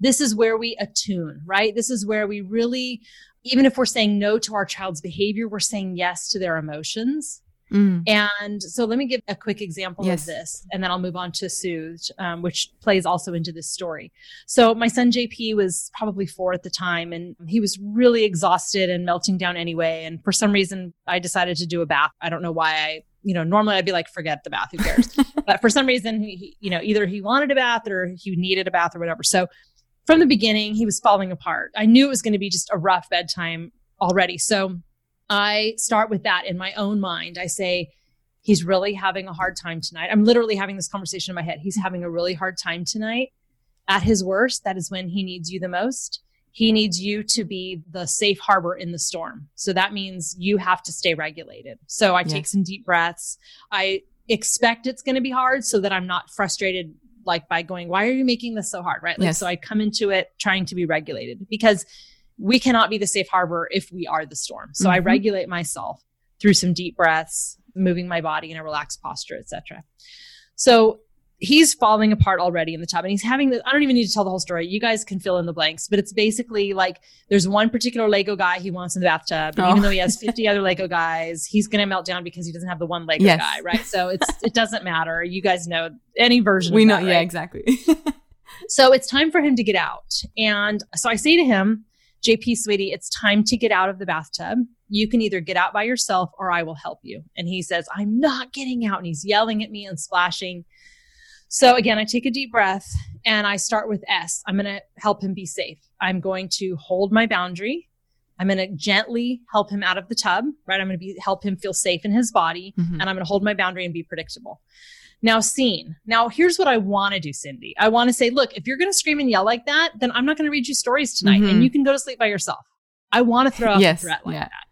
S2: This is where we attune, right? This is where we really even if we're saying no to our child's behavior, we're saying yes to their emotions. Mm. And so let me give a quick example yes. of this, and then I'll move on to Soothed, um, which plays also into this story. So my son JP was probably four at the time, and he was really exhausted and melting down anyway. And for some reason, I decided to do a bath. I don't know why I, you know, normally I'd be like, forget the bath, who cares? but for some reason, he, you know, either he wanted a bath or he needed a bath or whatever. So from the beginning, he was falling apart. I knew it was going to be just a rough bedtime already. So I start with that in my own mind. I say, he's really having a hard time tonight. I'm literally having this conversation in my head. He's having a really hard time tonight. At his worst, that is when he needs you the most. He needs you to be the safe harbor in the storm. So that means you have to stay regulated. So I take some deep breaths. I expect it's going to be hard so that I'm not frustrated like by going, why are you making this so hard? Right. Like, yes. so I come into it trying to be regulated because we cannot be the safe harbor if we are the storm. So mm-hmm. I regulate myself through some deep breaths, moving my body in a relaxed posture, etc. So he's falling apart already in the tub and he's having the, I don't even need to tell the whole story. You guys can fill in the blanks, but it's basically like there's one particular Lego guy he wants in the bathtub. And oh. even though he has 50 other Lego guys, he's going to melt down because he doesn't have the one Lego yes. guy. Right. So it's, it doesn't matter. You guys know any version
S1: we know.
S2: That,
S1: yeah,
S2: right?
S1: exactly.
S2: so it's time for him to get out. And so I say to him, JP, sweetie, it's time to get out of the bathtub. You can either get out by yourself or I will help you. And he says, I'm not getting out. And he's yelling at me and splashing. So again, I take a deep breath and I start with S. I'm going to help him be safe. I'm going to hold my boundary. I'm going to gently help him out of the tub, right? I'm going to be help him feel safe in his body mm-hmm. and I'm going to hold my boundary and be predictable. Now, seen. Now, here's what I want to do, Cindy. I want to say, look, if you're going to scream and yell like that, then I'm not going to read you stories tonight mm-hmm. and you can go to sleep by yourself. I want to throw out yes, a threat like yeah. that.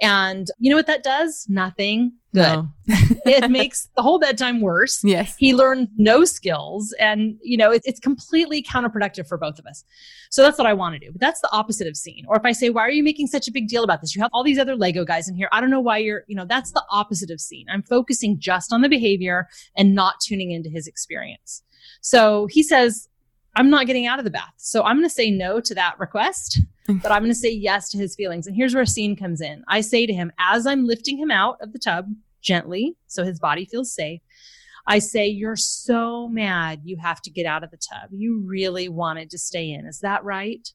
S2: And you know what that does? Nothing good. No. it makes the whole bedtime worse.
S1: Yes.
S2: He learned no skills and, you know, it, it's completely counterproductive for both of us. So that's what I want to do. But that's the opposite of seen. Or if I say, why are you making such a big deal about this? You have all these other Lego guys in here. I don't know why you're, you know, that's the opposite of seen. I'm focusing just on the behavior and not tuning into his experience. So he says, I'm not getting out of the bath. So I'm going to say no to that request, but I'm going to say yes to his feelings. And here's where seen comes in. I say to him, as I'm lifting him out of the tub gently, so his body feels safe, I say, You're so mad you have to get out of the tub. You really wanted to stay in. Is that right?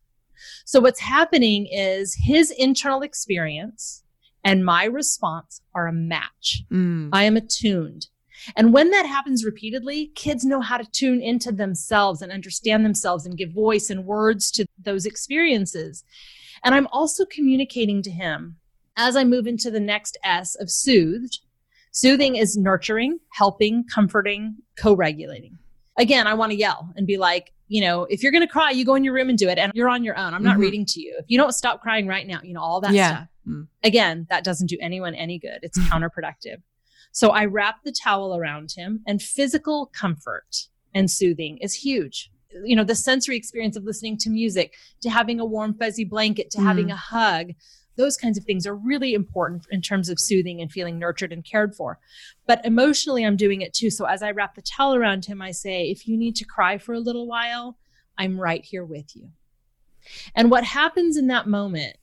S2: So what's happening is his internal experience and my response are a match. Mm. I am attuned. And when that happens repeatedly, kids know how to tune into themselves and understand themselves and give voice and words to those experiences. And I'm also communicating to him as I move into the next S of soothed. Soothing is nurturing, helping, comforting, co regulating. Again, I want to yell and be like, you know, if you're going to cry, you go in your room and do it, and you're on your own. I'm not mm-hmm. reading to you. If you don't stop crying right now, you know, all that yeah. stuff. Mm. Again, that doesn't do anyone any good. It's counterproductive. So I wrap the towel around him and physical comfort and soothing is huge. You know, the sensory experience of listening to music, to having a warm, fuzzy blanket, to mm. having a hug, those kinds of things are really important in terms of soothing and feeling nurtured and cared for. But emotionally, I'm doing it too. So as I wrap the towel around him, I say, if you need to cry for a little while, I'm right here with you. And what happens in that moment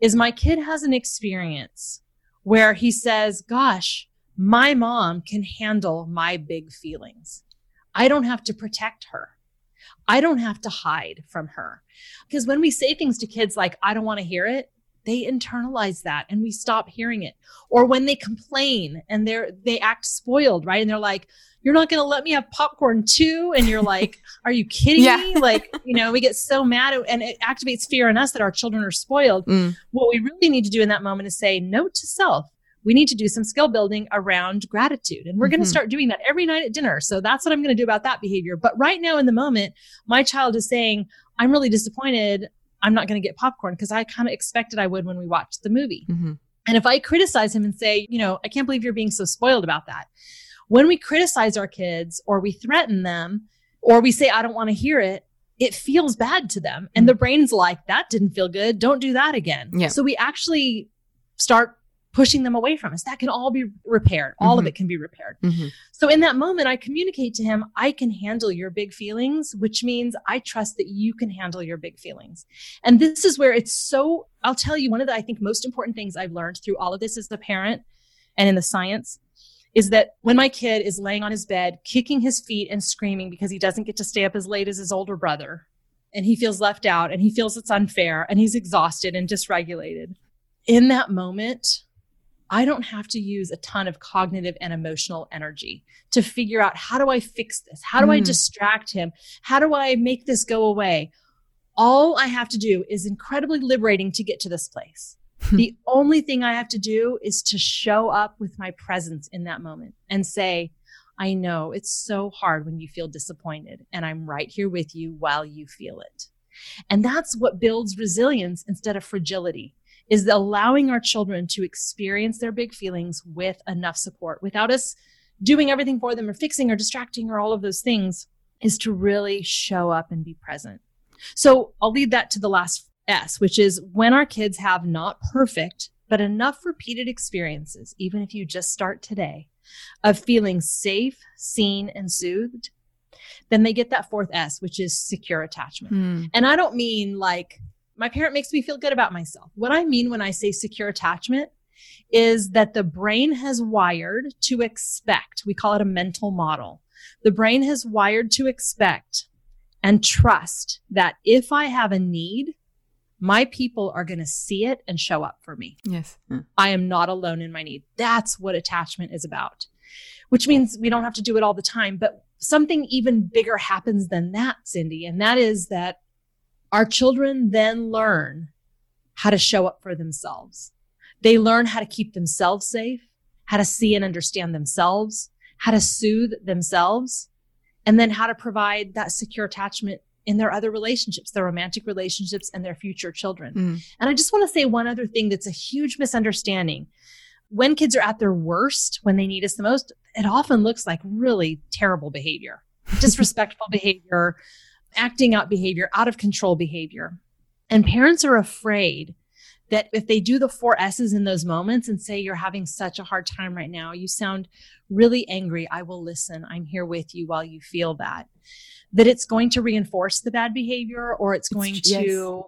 S2: is my kid has an experience where he says, Gosh, my mom can handle my big feelings. I don't have to protect her. I don't have to hide from her. Because when we say things to kids like, I don't want to hear it, they internalize that and we stop hearing it. Or when they complain and they're, they act spoiled, right? And they're like, you're not going to let me have popcorn too. And you're like, are you kidding yeah. me? Like, you know, we get so mad and it activates fear in us that our children are spoiled. Mm. What we really need to do in that moment is say, note to self we need to do some skill building around gratitude. And we're mm-hmm. going to start doing that every night at dinner. So that's what I'm going to do about that behavior. But right now in the moment, my child is saying, I'm really disappointed. I'm not going to get popcorn because I kind of expected I would when we watched the movie. Mm-hmm. And if I criticize him and say, you know, I can't believe you're being so spoiled about that. When we criticize our kids or we threaten them or we say, I don't want to hear it, it feels bad to them. And mm-hmm. the brain's like, that didn't feel good. Don't do that again. Yeah. So we actually start pushing them away from us. That can all be repaired. All mm-hmm. of it can be repaired. Mm-hmm. So in that moment, I communicate to him, I can handle your big feelings, which means I trust that you can handle your big feelings. And this is where it's so, I'll tell you, one of the, I think, most important things I've learned through all of this as a parent and in the science is that when my kid is laying on his bed, kicking his feet and screaming because he doesn't get to stay up as late as his older brother, and he feels left out and he feels it's unfair and he's exhausted and dysregulated. In that moment, I don't have to use a ton of cognitive and emotional energy to figure out how do I fix this? How do mm. I distract him? How do I make this go away? All I have to do is incredibly liberating to get to this place. the only thing I have to do is to show up with my presence in that moment and say, I know it's so hard when you feel disappointed, and I'm right here with you while you feel it. And that's what builds resilience instead of fragility is allowing our children to experience their big feelings with enough support without us doing everything for them or fixing or distracting or all of those things is to really show up and be present. So I'll lead that to the last S, which is when our kids have not perfect, but enough repeated experiences, even if you just start today, of feeling safe, seen, and soothed, then they get that fourth S, which is secure attachment. Mm. And I don't mean like my parent makes me feel good about myself. What I mean when I say secure attachment is that the brain has wired to expect, we call it a mental model. The brain has wired to expect and trust that if I have a need, my people are going to see it and show up for me.
S1: Yes. Hmm.
S2: I am not alone in my need. That's what attachment is about, which means we don't have to do it all the time. But something even bigger happens than that, Cindy. And that is that our children then learn how to show up for themselves. They learn how to keep themselves safe, how to see and understand themselves, how to soothe themselves, and then how to provide that secure attachment in their other relationships, their romantic relationships and their future children. Mm. And I just want to say one other thing that's a huge misunderstanding. When kids are at their worst, when they need us the most, it often looks like really terrible behavior, disrespectful behavior, acting out behavior, out of control behavior. And parents are afraid that if they do the four S's in those moments and say, You're having such a hard time right now, you sound really angry, I will listen. I'm here with you while you feel that. That it's going to reinforce the bad behavior or it's going it's, to, yes.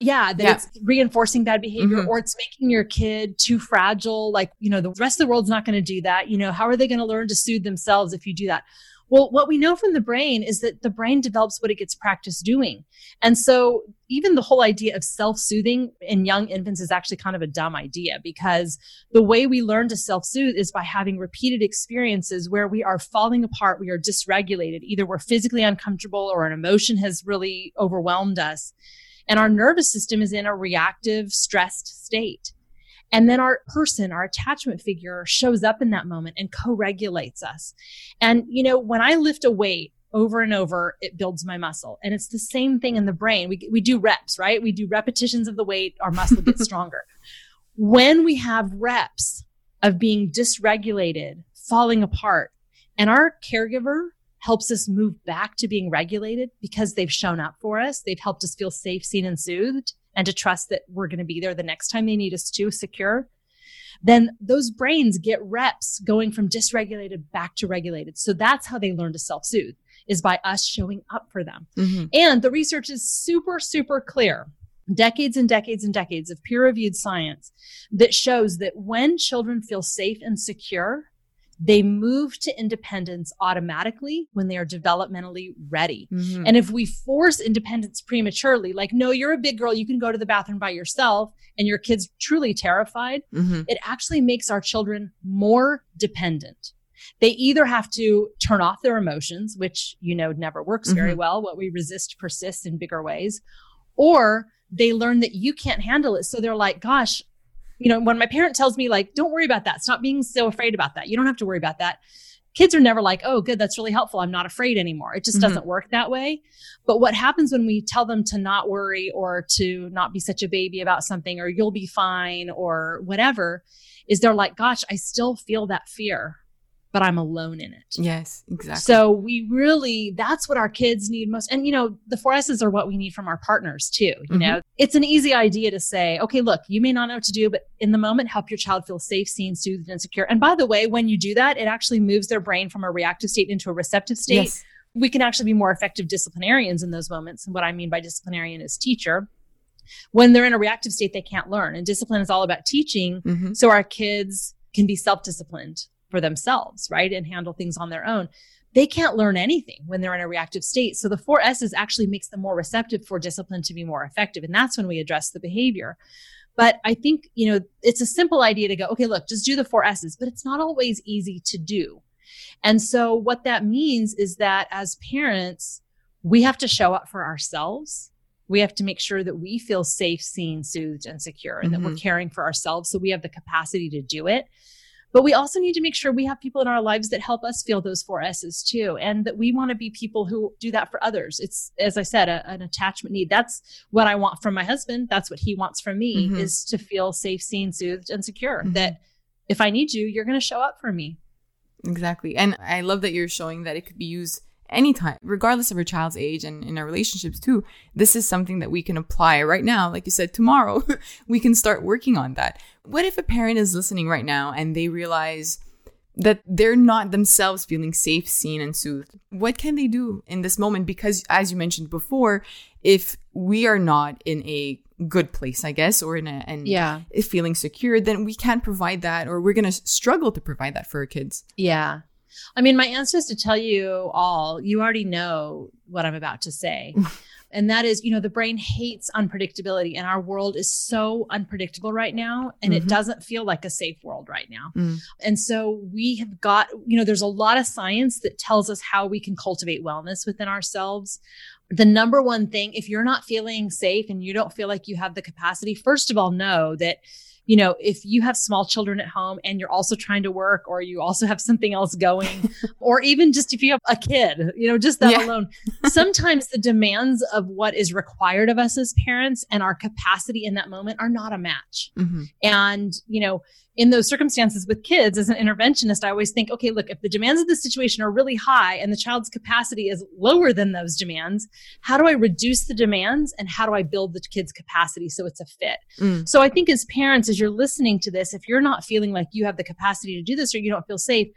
S2: yeah, that yeah. it's reinforcing bad behavior mm-hmm. or it's making your kid too fragile. Like, you know, the rest of the world's not going to do that. You know, how are they going to learn to soothe themselves if you do that? Well, what we know from the brain is that the brain develops what it gets practice doing. And so even the whole idea of self-soothing in young infants is actually kind of a dumb idea because the way we learn to self-soothe is by having repeated experiences where we are falling apart, we are dysregulated, either we're physically uncomfortable or an emotion has really overwhelmed us. And our nervous system is in a reactive, stressed state. And then our person, our attachment figure shows up in that moment and co-regulates us. And, you know, when I lift a weight over and over, it builds my muscle. And it's the same thing in the brain. We, we do reps, right? We do repetitions of the weight, our muscle gets stronger. when we have reps of being dysregulated, falling apart, and our caregiver helps us move back to being regulated because they've shown up for us, they've helped us feel safe, seen, and soothed and to trust that we're going to be there the next time they need us to secure, then those brains get reps going from dysregulated back to regulated. So that's how they learn to self soothe is by us showing up for them. Mm-hmm. And the research is super, super clear. Decades and decades and decades of peer reviewed science that shows that when children feel safe and secure, they move to independence automatically when they are developmentally ready. Mm-hmm. And if we force independence prematurely, like, no, you're a big girl, you can go to the bathroom by yourself, and your kid's truly terrified, mm-hmm. it actually makes our children more dependent. They either have to turn off their emotions, which you know never works mm-hmm. very well. What we resist persists in bigger ways, or they learn that you can't handle it. So they're like, gosh, you know, when my parent tells me, like, don't worry about that, stop being so afraid about that. You don't have to worry about that. Kids are never like, oh, good, that's really helpful. I'm not afraid anymore. It just mm-hmm. doesn't work that way. But what happens when we tell them to not worry or to not be such a baby about something or you'll be fine or whatever is they're like, gosh, I still feel that fear but I'm alone in it.
S1: Yes, exactly.
S2: So we really, that's what our kids need most. And, you know, the four S's are what we need from our partners too. You mm-hmm. know, it's an easy idea to say, okay, look, you may not know what to do, but in the moment, help your child feel safe, seen, soothed, and secure. And by the way, when you do that, it actually moves their brain from a reactive state into a receptive state. Yes. We can actually be more effective disciplinarians in those moments. And what I mean by disciplinarian is teacher when they're in a reactive state, they can't learn. And discipline is all about teaching. Mm-hmm. So our kids can be self disciplined for themselves, right? And handle things on their own. They can't learn anything when they're in a reactive state. So the four S's actually makes them more receptive for discipline to be more effective. And that's when we address the behavior. But I think, you know, it's a simple idea to go, okay, look, just do the four S's, but it's not always easy to do. And so what that means is that as parents, we have to show up for ourselves. We have to make sure that we feel safe, seen, soothed, and secure, and mm-hmm. that we're mm-hmm. caring for ourselves so we have the capacity to do it. But we also need to make sure we have people in our lives that help us feel those four S's too. And that we want to be people who do that for others. It's, as I said, a, an attachment need. That's what I want from my husband. That's what he wants from me mm-hmm. is to feel safe, seen, soothed, and secure. Mm-hmm. That if I need you, you're going to show up for me.
S1: Exactly. And I love that you're showing that it could be used anytime, regardless of our child's age and in our relationships too. This is something that we can apply right now. Like you said, tomorrow, we can start working on that. What if a parent is listening right now and they realize that they're not themselves feeling safe, seen, and soothed? What can they do in this moment? Because as you mentioned before, if we are not in a good place, I guess, or in a and yeah. feeling secure, then we can't provide that, or we're gonna struggle to provide that for our kids.
S2: Yeah. I mean, my answer is to tell you all, you already know what I'm about to say. and that is, you know, the brain hates unpredictability, and our world is so unpredictable right now, and mm-hmm. it doesn't feel like a safe world right now. Mm. And so we have got, you know, there's a lot of science that tells us how we can cultivate wellness within ourselves. The number one thing, if you're not feeling safe and you don't feel like you have the capacity, first of all, know that you know, if you have small children at home and you're also trying to work or you also have something else going, or even just if you have a kid, you know, just that yeah. alone, sometimes the demands of what is required of us as parents and our capacity in that moment are not a match. Mm-hmm. And, you know, in those circumstances with kids as an interventionist, I always think, okay, look, if the demands of the situation are really high and the child's capacity is lower than those demands, how do I reduce the demands and how do I build the kid's capacity so it's a fit? Mm. So I think as parents, as you're listening to this, if you're not feeling like you have the capacity to do this or you don't feel safe,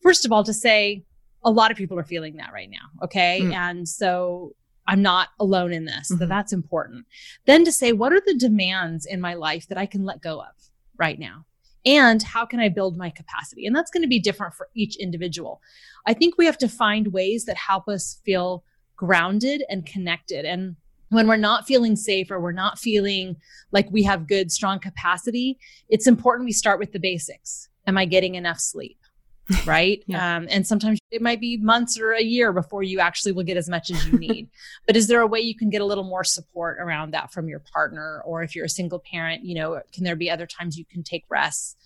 S2: first of all, to say, a lot of people are feeling that right now. Okay. Mm. And so I'm not alone in this. Mm-hmm. So that's important. Then to say, what are the demands in my life that I can let go of right now? And how can I build my capacity? And that's going to be different for each individual. I think we have to find ways that help us feel grounded and connected. And when we're not feeling safe or we're not feeling like we have good, strong capacity, it's important we start with the basics. Am I getting enough sleep? right? yeah. um, and sometimes it might be months or a year before you actually will get as much as you need. but is there a way you can get a little more support around that from your partner? Or if you're a single parent, you know, can there be other times you can take rests?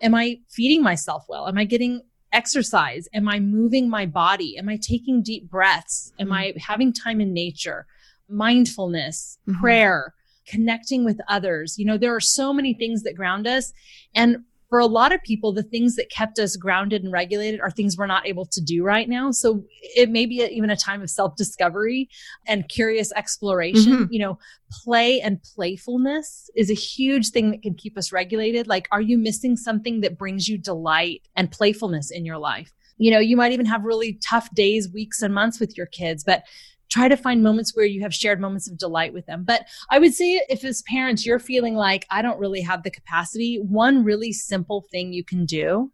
S2: Am I feeding myself well? Am I getting exercise? Am I moving my body? Am I taking deep breaths? Am mm-hmm. I having time in nature? Mindfulness, mm-hmm. prayer, connecting with others. You know, there are so many things that ground us. And for a lot of people, the things that kept us grounded and regulated are things we're not able to do right now. So it may be even a time of self discovery and curious exploration. Mm-hmm. You know, play and playfulness is a huge thing that can keep us regulated. Like, are you missing something that brings you delight and playfulness in your life? You know, you might even have really tough days, weeks, and months with your kids, but try to find moments where you have shared moments of delight with them. But I would say if as parents you're feeling like I don't really have the capacity, one really simple thing you can do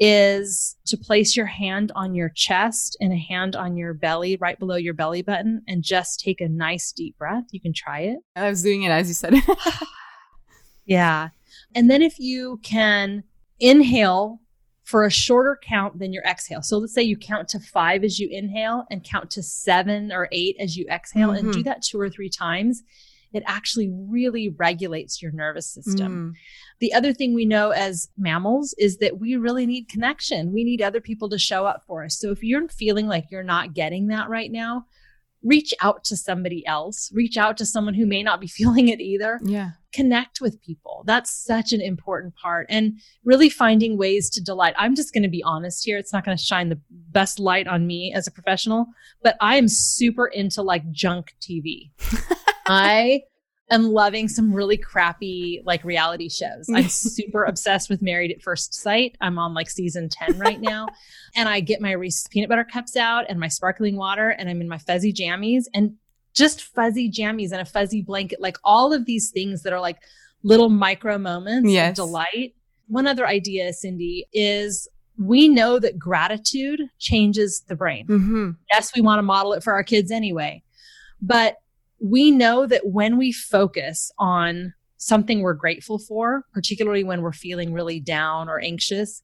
S2: is to place your hand on your chest and a hand on your belly right below your belly button and just take a nice deep breath. You can try it.
S1: I was doing it as you said
S2: yeah. And then if you can inhale for a shorter count than your exhale. So let's say you count to five as you inhale and count to seven or eight as you exhale mm-hmm. and do mm-hmm. that two or three times. It actually really regulates your nervous system. Mm. The other thing we know as mammals is that we really need connection. We need other people to show up for us. So if you're feeling like you're not getting that right now, reach out to somebody else, reach out to someone who may not be feeling it either.
S1: Yeah.
S2: Connect with people. That's such an important part. And really finding ways to delight. I'm just going to be honest here. It's not going to shine the best light on me as a professional, but I am super into like junk TV. I am loving some really crappy like reality shows. I'm super obsessed with Married at First Sight. I'm on like season 10 right now. and I get my Reese's peanut butter cups out and my sparkling water and I'm in my fuzzy jammies and just fuzzy jammies and a fuzzy blanket, like all of these things that are like little micro moments yes. of delight. One other idea, Cindy, is we know that gratitude changes the brain. Mm-hmm. Yes, we want to model it for our kids anyway. But we know that when we focus on something we're grateful for, particularly when we're feeling really down or anxious,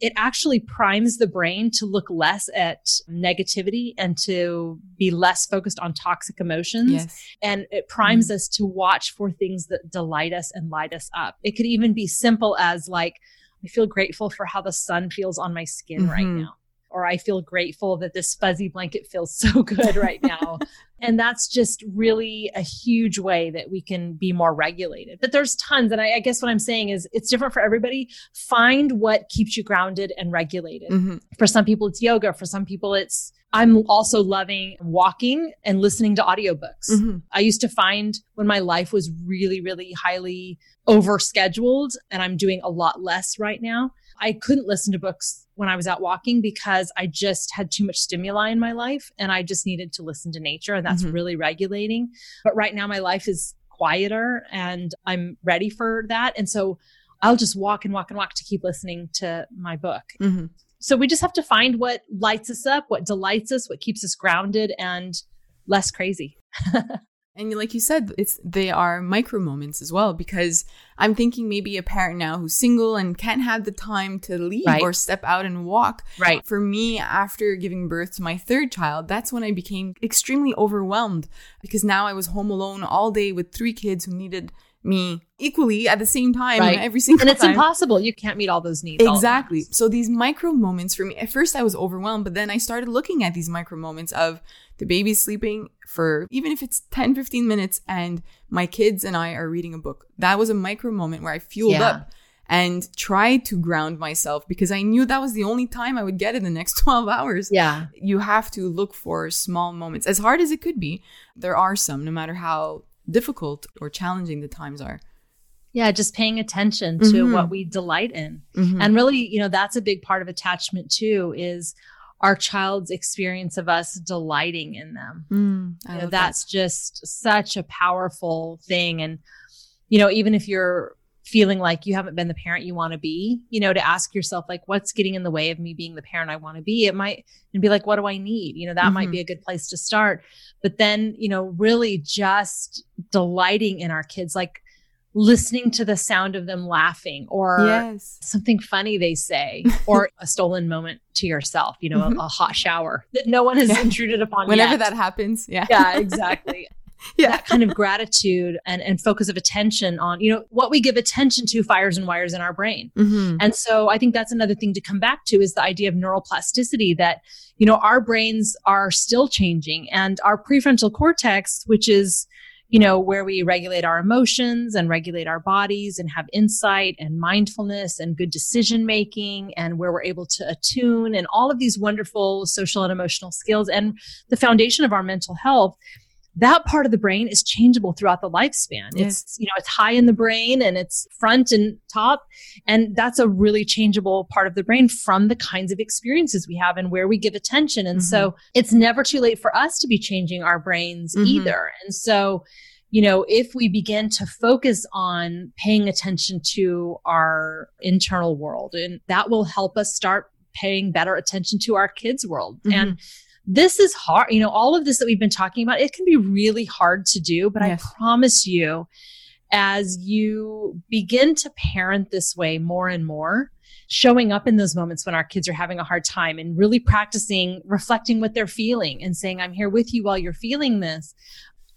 S2: it actually primes the brain to look less at negativity and to be less focused on toxic emotions. Yes. And it primes mm-hmm. us to watch for things that delight us and light us up. It could even be simple as like, I feel grateful for how the sun feels on my skin mm-hmm. right now or I feel grateful that this fuzzy blanket feels so good right now. And that's just really a huge way that we can be more regulated. But there's tons. And I, I guess what I'm saying is it's different for everybody. Find what keeps you grounded and regulated. Mm-hmm. For some people, it's yoga. For some people, it's I'm also loving walking and listening to audiobooks. Mm-hmm. I used to find when my life was really, really highly overscheduled, and I'm doing a lot less right now. I couldn't listen to books when I was out walking because I just had too much stimuli in my life and I just needed to listen to nature and that's mm-hmm. really regulating. But right now my life is quieter and I'm ready for that. And so I'll just walk and walk and walk to keep listening to my book. Mm-hmm. So we just have to find what lights us up, what delights us, what keeps us grounded and less crazy.
S1: And like you said, it's they are micro moments as well because I'm thinking maybe a parent now who's single and can't have the time to leave right. or step out and walk.
S2: Right.
S1: For me, after giving birth to my third child, that's when I became extremely overwhelmed because now I was home alone all day with three kids who needed me equally at the same time right. every single time.
S2: and it's
S1: time.
S2: impossible you can't meet all those needs
S1: exactly so these micro moments for me at first i was overwhelmed but then i started looking at these micro moments of the baby sleeping for even if it's 10 15 minutes and my kids and i are reading a book that was a micro moment where i fueled yeah. up and tried to ground myself because I knew that was the only time I would get in the next 12 hours.
S2: Yeah.
S1: You have to look for small moments. As hard as it could be, there are some, no matter how difficult or challenging the times are.
S2: Yeah, just paying attention to mm-hmm. what we delight in. Mm-hmm. And really, you know, that's a big part of attachment too is our child's experience of us delighting in them. Mm, you know, that's that. just such a powerful thing and you know, even if you're feeling like you haven't been the parent you want to be, you know, to ask yourself, like, what's getting in the way of me being the parent I want to be? It might, and be like, what do I need? You know, that mm-hmm. might be a good place to start. But then, you know, really just delighting in our kids, like, listening to the sound of them laughing or yes. something funny they say or a stolen moment to yourself you know mm-hmm. a, a, hot shower that no one has yeah. intruded upon
S1: whenever
S2: yet.
S1: that happens yeah
S2: yeah exactly yeah. that kind of gratitude and, and focus of attention on, you know, what we give attention to fires and wires in our brain. Mm-hmm. And so I think that's another thing to come back to is the idea of neuroplasticity that, you know, our brains are still changing and our prefrontal cortex, which is, you know, where we regulate our emotions and regulate our bodies and have insight and mindfulness and good decision making and where we're able to attune and all of these wonderful social and emotional skills and the foundation of our mental health that part of the brain is changeable throughout the lifespan. Yes. It's, you know, it's high in the brain and it's front and top. And that's a really changeable part of the brain from the kinds of experiences we have and where we give attention. And mm-hmm. so it's never too late for us to be changing our brains mm-hmm. either. And so, you know, if we begin to focus on paying attention to our internal world, and that will help us start paying better attention to our kids' world. Mm-hmm. And this is hard. You know, all of this that we've been talking about, it can be really hard to do, but yes. I promise you, as you begin to parent this way more and more, showing up in those moments when our kids are having a hard time and really practicing reflecting what they're feeling and saying, I'm here with you while you're feeling this.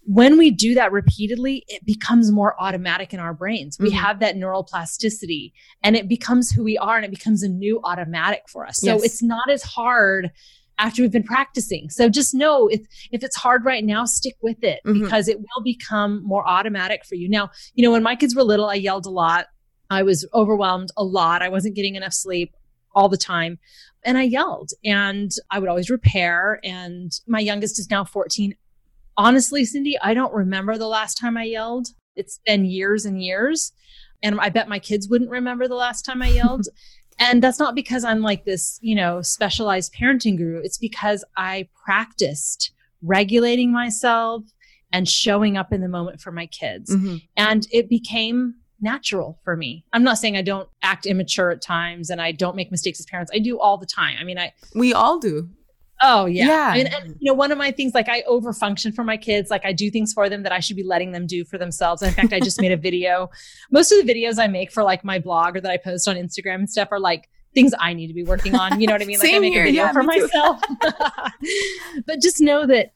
S2: When we do that repeatedly, it becomes more automatic in our brains. We mm-hmm. have that neural plasticity and it becomes who we are and it becomes a new automatic for us. So yes. it's not as hard after we've been practicing. So just know if if it's hard right now, stick with it mm-hmm. because it will become more automatic for you. Now, you know, when my kids were little, I yelled a lot. I was overwhelmed a lot. I wasn't getting enough sleep all the time. And I yelled and I would always repair. And my youngest is now 14. Honestly, Cindy, I don't remember the last time I yelled. It's been years and years. And I bet my kids wouldn't remember the last time I yelled. And that's not because I'm like this, you know, specialized parenting guru. It's because I practiced regulating myself and showing up in the moment for my kids. Mm-hmm. And it became natural for me. I'm not saying I don't act immature at times and I don't make mistakes as parents. I do all the time. I mean, I
S1: we all do.
S2: Oh yeah. Yeah. And, and, you know, one of my things, like I overfunction for my kids. Like I do things for them that I should be letting them do for themselves. in fact, I just made a video. Most of the videos I make for like my blog or that I post on Instagram and stuff are like things I need to be working on. You know what I mean? Like I make here. a video yeah, for myself. but just know that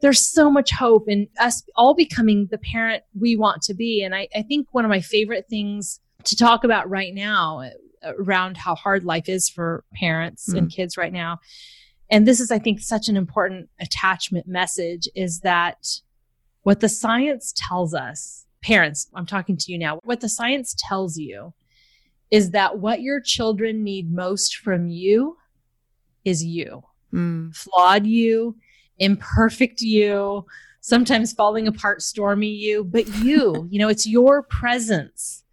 S2: there's so much hope in us all becoming the parent we want to be. And I, I think one of my favorite things to talk about right now uh, around how hard life is for parents mm. and kids right now and this is, I think, such an important attachment message is that what the science tells us, parents, I'm talking to you now, what the science tells you is that what your children need most from you is you, mm. flawed you, imperfect you, sometimes falling apart, stormy you, but you, you know, it's your presence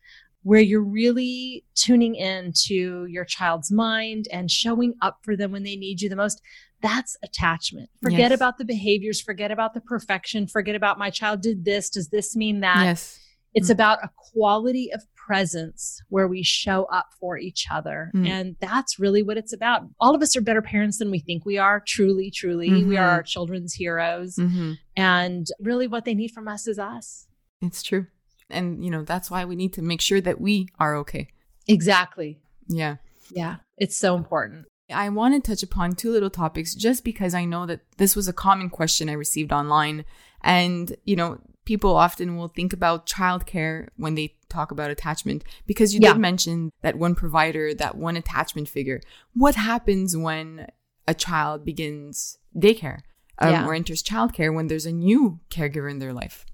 S2: where you're really tuning in to your child's mind and showing up for them when they need you the most. That's attachment. Forget yes. about the behaviors, forget about the perfection, forget about my child did this. Does this mean that?
S1: Yes.
S2: It's mm. about a quality of presence where we show up for each other. Mm. And that's really what it's about. All of us are better parents than we think we are. Truly, truly. Mm-hmm. We are our children's heroes. Mm-hmm. And really, what they need from us is us.
S1: It's true. And, you know, that's why we need to make sure that we are okay.
S2: Exactly.
S1: Yeah.
S2: Yeah. It's so important.
S1: I want to touch upon two little topics just because I know that this was a common question I received online. And, you know, people often will think about childcare when they talk about attachment because you yeah. did mention that one provider, that one attachment figure. What happens when a child begins daycare um, yeah. or enters childcare when there's a new caregiver in their life?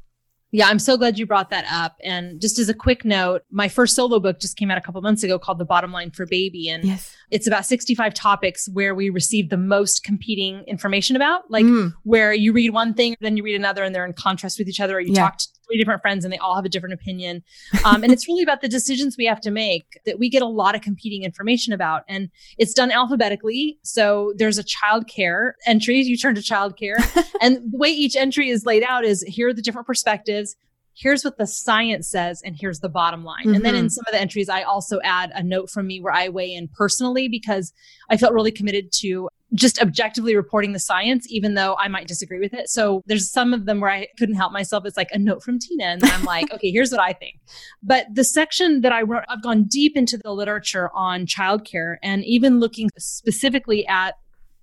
S2: Yeah, I'm so glad you brought that up. And just as a quick note, my first solo book just came out a couple months ago called The Bottom Line for Baby. And yes. It's about 65 topics where we receive the most competing information about, like mm. where you read one thing, then you read another, and they're in contrast with each other, or you yeah. talk to three different friends and they all have a different opinion. Um, and it's really about the decisions we have to make that we get a lot of competing information about. And it's done alphabetically. So there's a child care entry, you turn to child care. and the way each entry is laid out is here are the different perspectives here's what the science says and here's the bottom line. Mm-hmm. And then in mm-hmm. some of the entries, I also add a note from me where I weigh in personally because I felt really committed to just objectively reporting the science, even though I might disagree with it. So there's some of them where I couldn't help myself. It's like a note from Tina. And I'm like, okay, here's what I think. But the section that I wrote, I've gone deep into the literature on childcare and even looking specifically at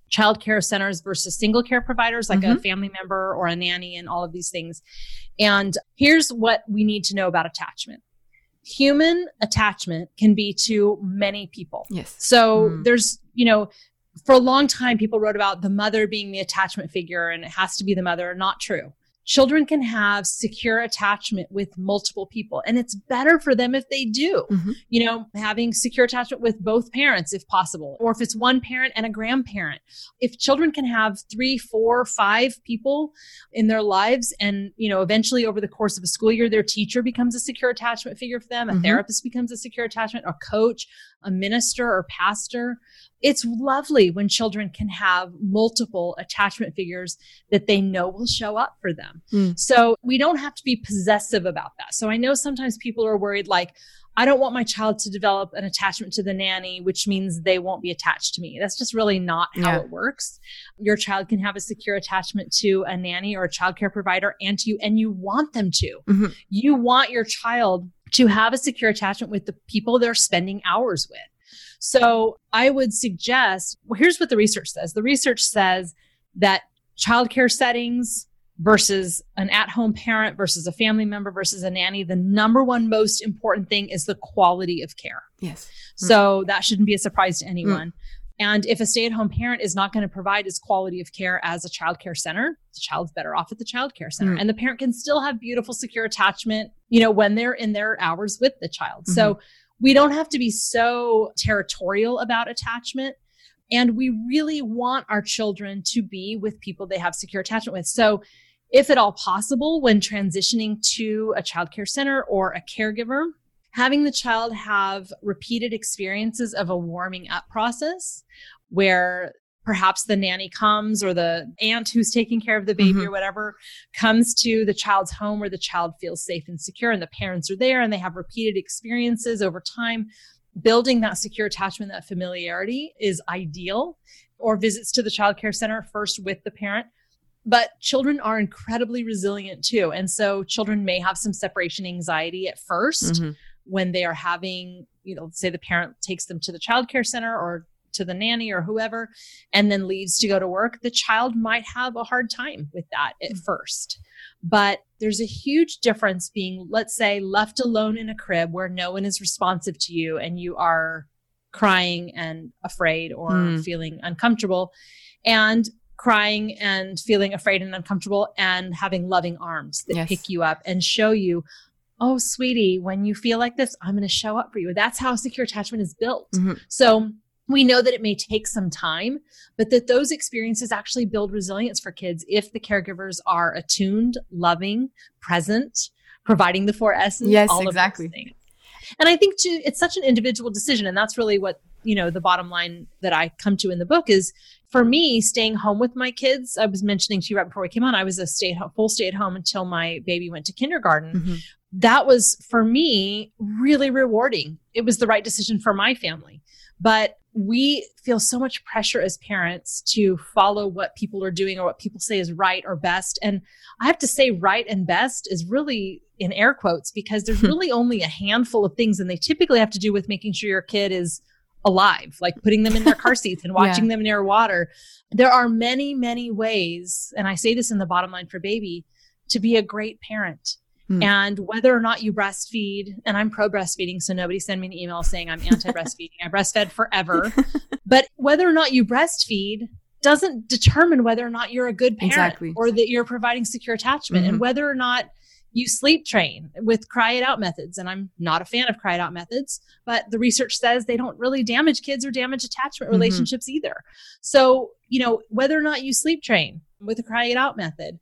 S2: child care centers versus single care providers like mm-hmm. a family member or a nanny and all of these things. And here's what we need to know about attachment. Human attachment can be to many people.
S1: Yes.
S2: So mm. there's, you know, for a long time, people wrote about the mother being the attachment figure and it has to be the mother. Not true. Children can have secure attachment with multiple people and it's better for them if they do mm-hmm. you know having secure attachment with both parents if possible or if it's one parent and a grandparent if children can have three four five people in their lives and you know eventually over the course of a school year their teacher becomes a secure attachment figure for them a mm-hmm. therapist becomes a secure attachment a coach a minister or pastor it's lovely when children can have multiple attachment figures that they know will show up for them. Mm. So we don't have to be possessive about that. So I know sometimes people are worried, like, I don't want my child to develop an attachment to the nanny, which means they won't be attached to me. That's just really not how yeah. it works. Your child can have a secure attachment to a nanny or a childcare provider and to you, and you want them to. Mm-hmm. You want your child to have a secure attachment with the people they're spending hours with. So I would suggest, well, here's what the research says. The research says that childcare settings versus an at home parent versus a family member versus a nanny, the number one most important thing is the quality of care.
S1: Yes.
S2: So mm. that shouldn't be a surprise to anyone. Mm. And if a stay at home parent is not going to provide as quality of care as a childcare center, the child's better off at the childcare center. Mm. And the parent can still have beautiful, secure attachment, you know, when they're in their hours with the child. Mm-hmm. So we don't have to be so territorial about attachment. And we really want our children to be with people they have secure attachment with. So, if at all possible, when transitioning to a childcare center or a caregiver, having the child have repeated experiences of a warming up process where perhaps the nanny comes or the aunt who's taking care of the baby mm-hmm. or whatever comes to the child's home where the child feels safe and secure and the parents are there and they have repeated experiences over time building that secure attachment that familiarity is ideal or visits to the child care center first with the parent but children are incredibly resilient too and so children may have some separation anxiety at 1st mm-hmm. When they are having you know say the parent takes them to the child care center or to the nanny or whoever and then leaves to go to work, the child might have a hard time with that at mm-hmm. first. But there's a huge difference being, let's say, left alone in a crib where no one is responsive to you and you are crying and afraid or mm. feeling uncomfortable and crying and feeling afraid and uncomfortable and having loving arms that yes. pick you up and show you oh sweetie when you feel like this i'm going to show up for you that's how secure attachment is built mm-hmm. so we know that it may take some time, but that those experiences actually build resilience for kids if the caregivers are attuned, loving, present, providing the four S's.
S1: Yes, exactly.
S2: And I think too, it's such an individual decision. And that's really what, you know, the bottom line that I come to in the book is for me, staying home with my kids. I was mentioning to you right before we came on, I was a stay at home, full stay at home until my baby went to kindergarten. Mm-hmm. That was for me really rewarding. It was the right decision for my family. But we feel so much pressure as parents to follow what people are doing or what people say is right or best. And I have to say, right and best is really in air quotes because there's hmm. really only a handful of things, and they typically have to do with making sure your kid is alive, like putting them in their car seats and watching yeah. them near water. There are many, many ways, and I say this in the bottom line for baby, to be a great parent. Hmm. And whether or not you breastfeed, and I'm pro breastfeeding, so nobody send me an email saying I'm anti breastfeeding. I breastfed forever. but whether or not you breastfeed doesn't determine whether or not you're a good parent exactly. or that you're providing secure attachment mm-hmm. and whether or not you sleep train with cry it out methods. And I'm not a fan of cry it out methods, but the research says they don't really damage kids or damage attachment mm-hmm. relationships either. So, you know, whether or not you sleep train with a cry it out method,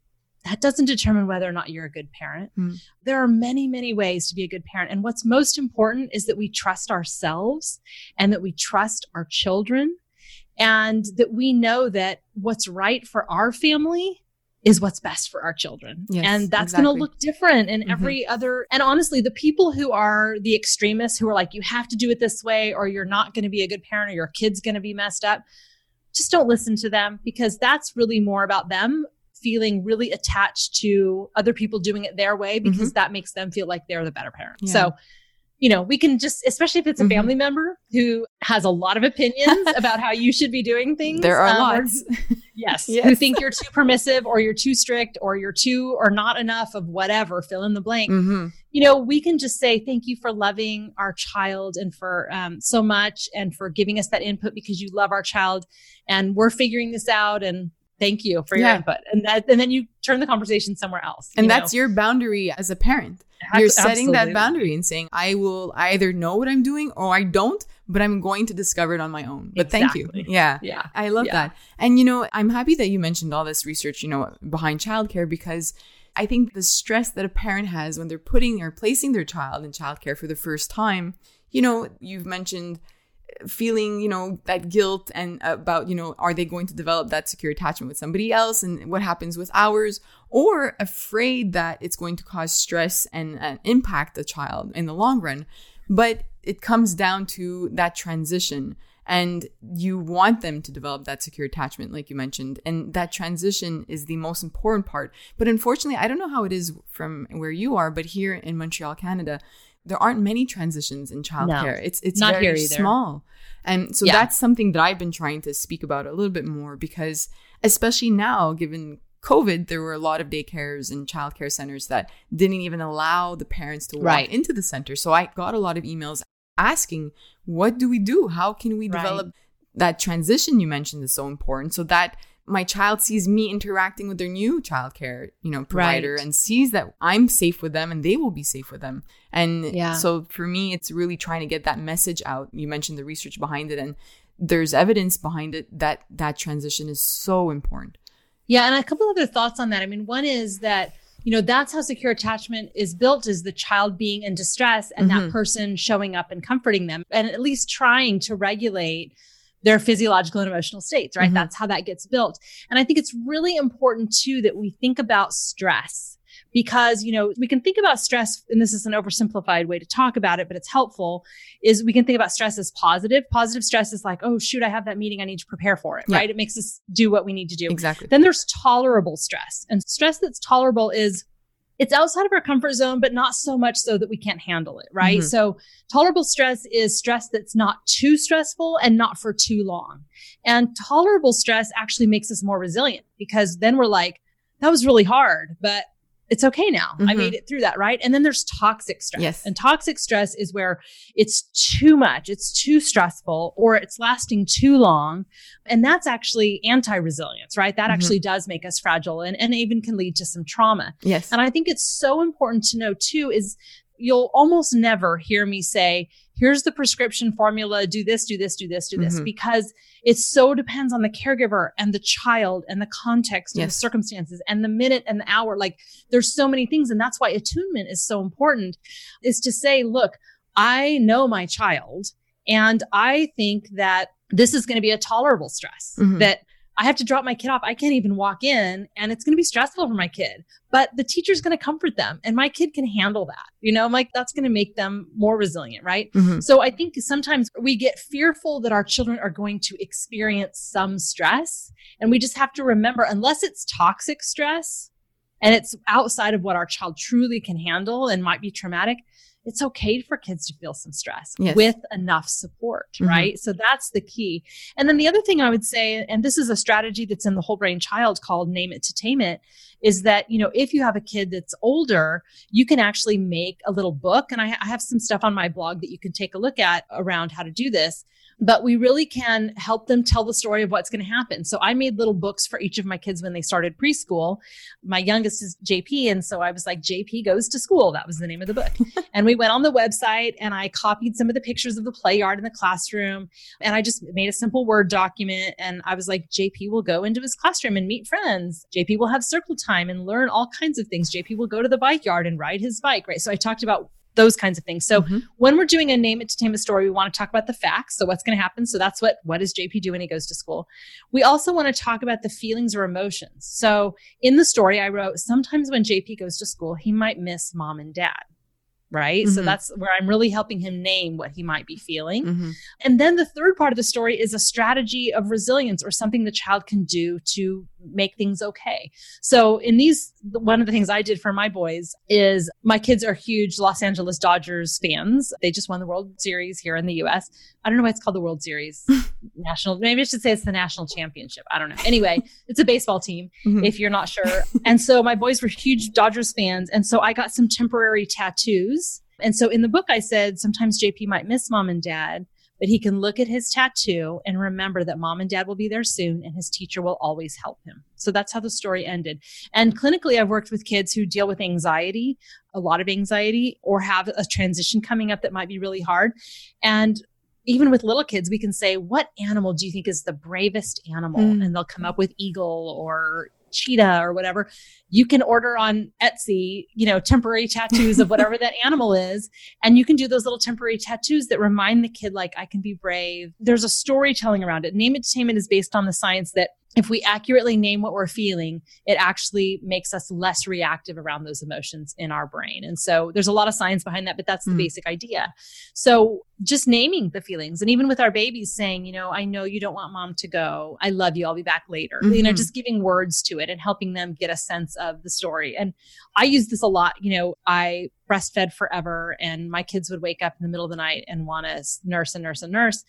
S2: that doesn't determine whether or not you're a good parent. Mm. There are many, many ways to be a good parent. And what's most important is that we trust ourselves and that we trust our children and that we know that what's right for our family is what's best for our children. Yes, and that's exactly. going to look different in mm-hmm. every other. And honestly, the people who are the extremists who are like, you have to do it this way, or you're not going to be a good parent, or your kid's going to be messed up, just don't listen to them because that's really more about them feeling really attached to other people doing it their way because mm-hmm. that makes them feel like they're the better parent. Yeah. So, you know, we can just, especially if it's a mm-hmm. family member who has a lot of opinions about how you should be doing things.
S1: There are um, lots.
S2: yes, yes. Who think you're too permissive or you're too strict or you're too or not enough of whatever, fill in the blank. Mm-hmm. You know, we can just say thank you for loving our child and for um, so much and for giving us that input because you love our child and we're figuring this out and thank you for your
S1: Yeah.
S2: input. And that, and then you turn the conversation somewhere else.
S1: And
S2: you
S1: that's
S2: know?
S1: your boundary as a parent. You're setting that boundary and saying, I will either know what I'm doing or I don't, but I'm going to discover it on my own. But thank you. Yeah.
S2: Yeah.
S1: I love
S2: Yeah.
S1: that. And you know, I'm happy that you mentioned all this research, you know, behind childcare because I think the stress that a parent has when they're putting or placing their child in childcare for the first time, you know, you've mentioned feeling, you know, that guilt and about, you know, are they going to develop that secure attachment with somebody else and what happens with ours or afraid that it's going to cause stress and, and impact the child in the long run. But it comes down to that transition and you want them to develop that secure attachment like you mentioned and that transition is the most important part but unfortunately i don't know how it is from where you are but here in montreal canada there aren't many transitions in childcare. It's it's
S2: Not
S1: very small. And so
S2: Yeah.
S1: that's something that i've been trying to speak about a little bit more because especially now given covid there were a lot of daycares and childcare centers that didn't even allow the parents to walk
S2: Right.
S1: into the center. So i got a lot of emails asking what do we do? How can we
S2: Right.
S1: develop that transition you mentioned is so important? So that my child sees me interacting with their new childcare you know provider
S2: Right.
S1: and sees that i'm safe with them and they will be safe with them and
S2: Yeah.
S1: so for me it's really trying to get that message out you mentioned the research behind it and there's evidence behind it that that transition is so important
S2: Yeah, and a couple other thoughts on that. I mean, one is that you know that's how secure attachment is built: is the child being in distress and
S1: Mhm.
S2: that person showing up and comforting them, and at least trying to regulate their physiological and emotional states. Right,
S1: Mhm.
S2: that's how that gets built. And I think it's really important too that we think about stress because you know we can think about stress and this is an oversimplified way to talk about it but it's helpful is we can think about stress as positive positive stress is like oh shoot i have that meeting i need to prepare for it
S1: Yeah.
S2: right it makes us do what we need to do
S1: exactly
S2: then there's tolerable stress. And stress that's tolerable is it's outside of our comfort zone, but not so much so that we can't handle it, right?
S1: Mhm.
S2: So tolerable stress is stress that's not too stressful and not for too long. And tolerable stress actually makes us more resilient because then we're like, that was really hard, but it's okay now. I
S1: Mhm.
S2: made it through that, right? And then there's toxic stress.
S1: Yes.
S2: And toxic stress is where it's too much, it's too stressful, or it's lasting too long. And that's actually anti resilience, right? That
S1: Mhm.
S2: actually does make us fragile and, and even can lead to some trauma.
S1: yes
S2: And I think it's so important to know too is you'll almost never hear me say, here's the prescription formula, do this, do this, do this, do this,
S1: Mhm.
S2: because it so depends on the caregiver and the child and the context and the circumstances and the minute and the hour. Like there's so many things. And that's why attunement is so important is to say, look, I know my child and I think that this is going to be a tolerable stress
S1: Mhm.
S2: that I have to drop my kid off. I can't even walk in and it's going to be stressful for my kid, but the teacher's going to comfort them and my kid can handle that. You know, I'm like, that's going to make them more resilient, right?
S1: Mhm.
S2: So I think sometimes we get fearful that our children are going to experience some stress. And we just have to remember, unless it's toxic stress and it's outside of what our child truly can handle and might be traumatic, it's okay for kids to feel some stress
S1: Yes.
S2: with enough support,
S1: Mhm.
S2: right? So that's the key. And then the other thing I would say, and this is a strategy that's in the whole brain child called name it to tame it, is that, you know, if you have a kid that's older, you can actually make a little book. And I, I have some stuff on my blog that you can take a look at around how to do this. But we really can help them tell the story of what's going to happen. So I made little books for each of my kids when they started preschool. My youngest is JP. And so I was like, JP goes to school. That was the name of the book. and we went on the website and I copied some of the pictures of the play yard in the classroom. And I just made a simple Word document. And I was like, JP will go into his classroom and meet friends. JP will have circle time and learn all kinds of things. JP will go to the bike yard and ride his bike, right? So I talked about those kinds of things. So
S1: Mhm.
S2: when we're doing a name it to tame a story, we want to talk about the facts. So what's going to happen? So that's what what does JP do when he goes to school? We also want to talk about the feelings or emotions. So in the story I wrote, sometimes when JP goes to school, he might miss mom and dad. Right. So
S1: Mhm.
S2: that's where I'm really helping him name what he might be feeling.
S1: Mhm.
S2: And then the third part of the story is a strategy of resilience or something the child can do to make things okay. So in these, one of the things I did for my boys is my kids are huge Los Angeles Dodgers fans. They just won the World Series here in the US. I don't know why it's called the World Series. National, maybe I should say it's the national championship. I don't know. Anyway, it's a baseball team
S1: Mhm.
S2: if you're not sure. and so my boys were huge Dodgers fans. And so I got some temporary tattoos. And so in the book, I said sometimes JP might miss mom and dad, but he can look at his tattoo and remember that mom and dad will be there soon and his teacher will always help him. So that's how the story ended. And clinically, I've worked with kids who deal with anxiety, a lot of anxiety, or have a transition coming up that might be really hard. And even with little kids, we can say, What animal do you think is the bravest animal? Mm. And they'll come up with eagle or cheetah or whatever, you can order on Etsy, you know, temporary tattoos of whatever that animal is. And you can do those little temporary tattoos that remind the kid, like, I can be brave. There's a storytelling around it. Name it to tame it is based on the science that if we accurately name what we're feeling, it actually makes us less reactive around those emotions in our brain. And so there's a lot of science behind that, but that's the mm. basic idea. So just naming the feelings and even with our babies saying, you know, I know you don't want mom to go. I love you. I'll be back later. Mm-hmm. You know, mm-hmm. just giving words to it and helping them get a sense of the story. And I use this a lot. You know, I breastfed forever and my kids would wake up in the middle of the night and want to nurse and nurse and nurse.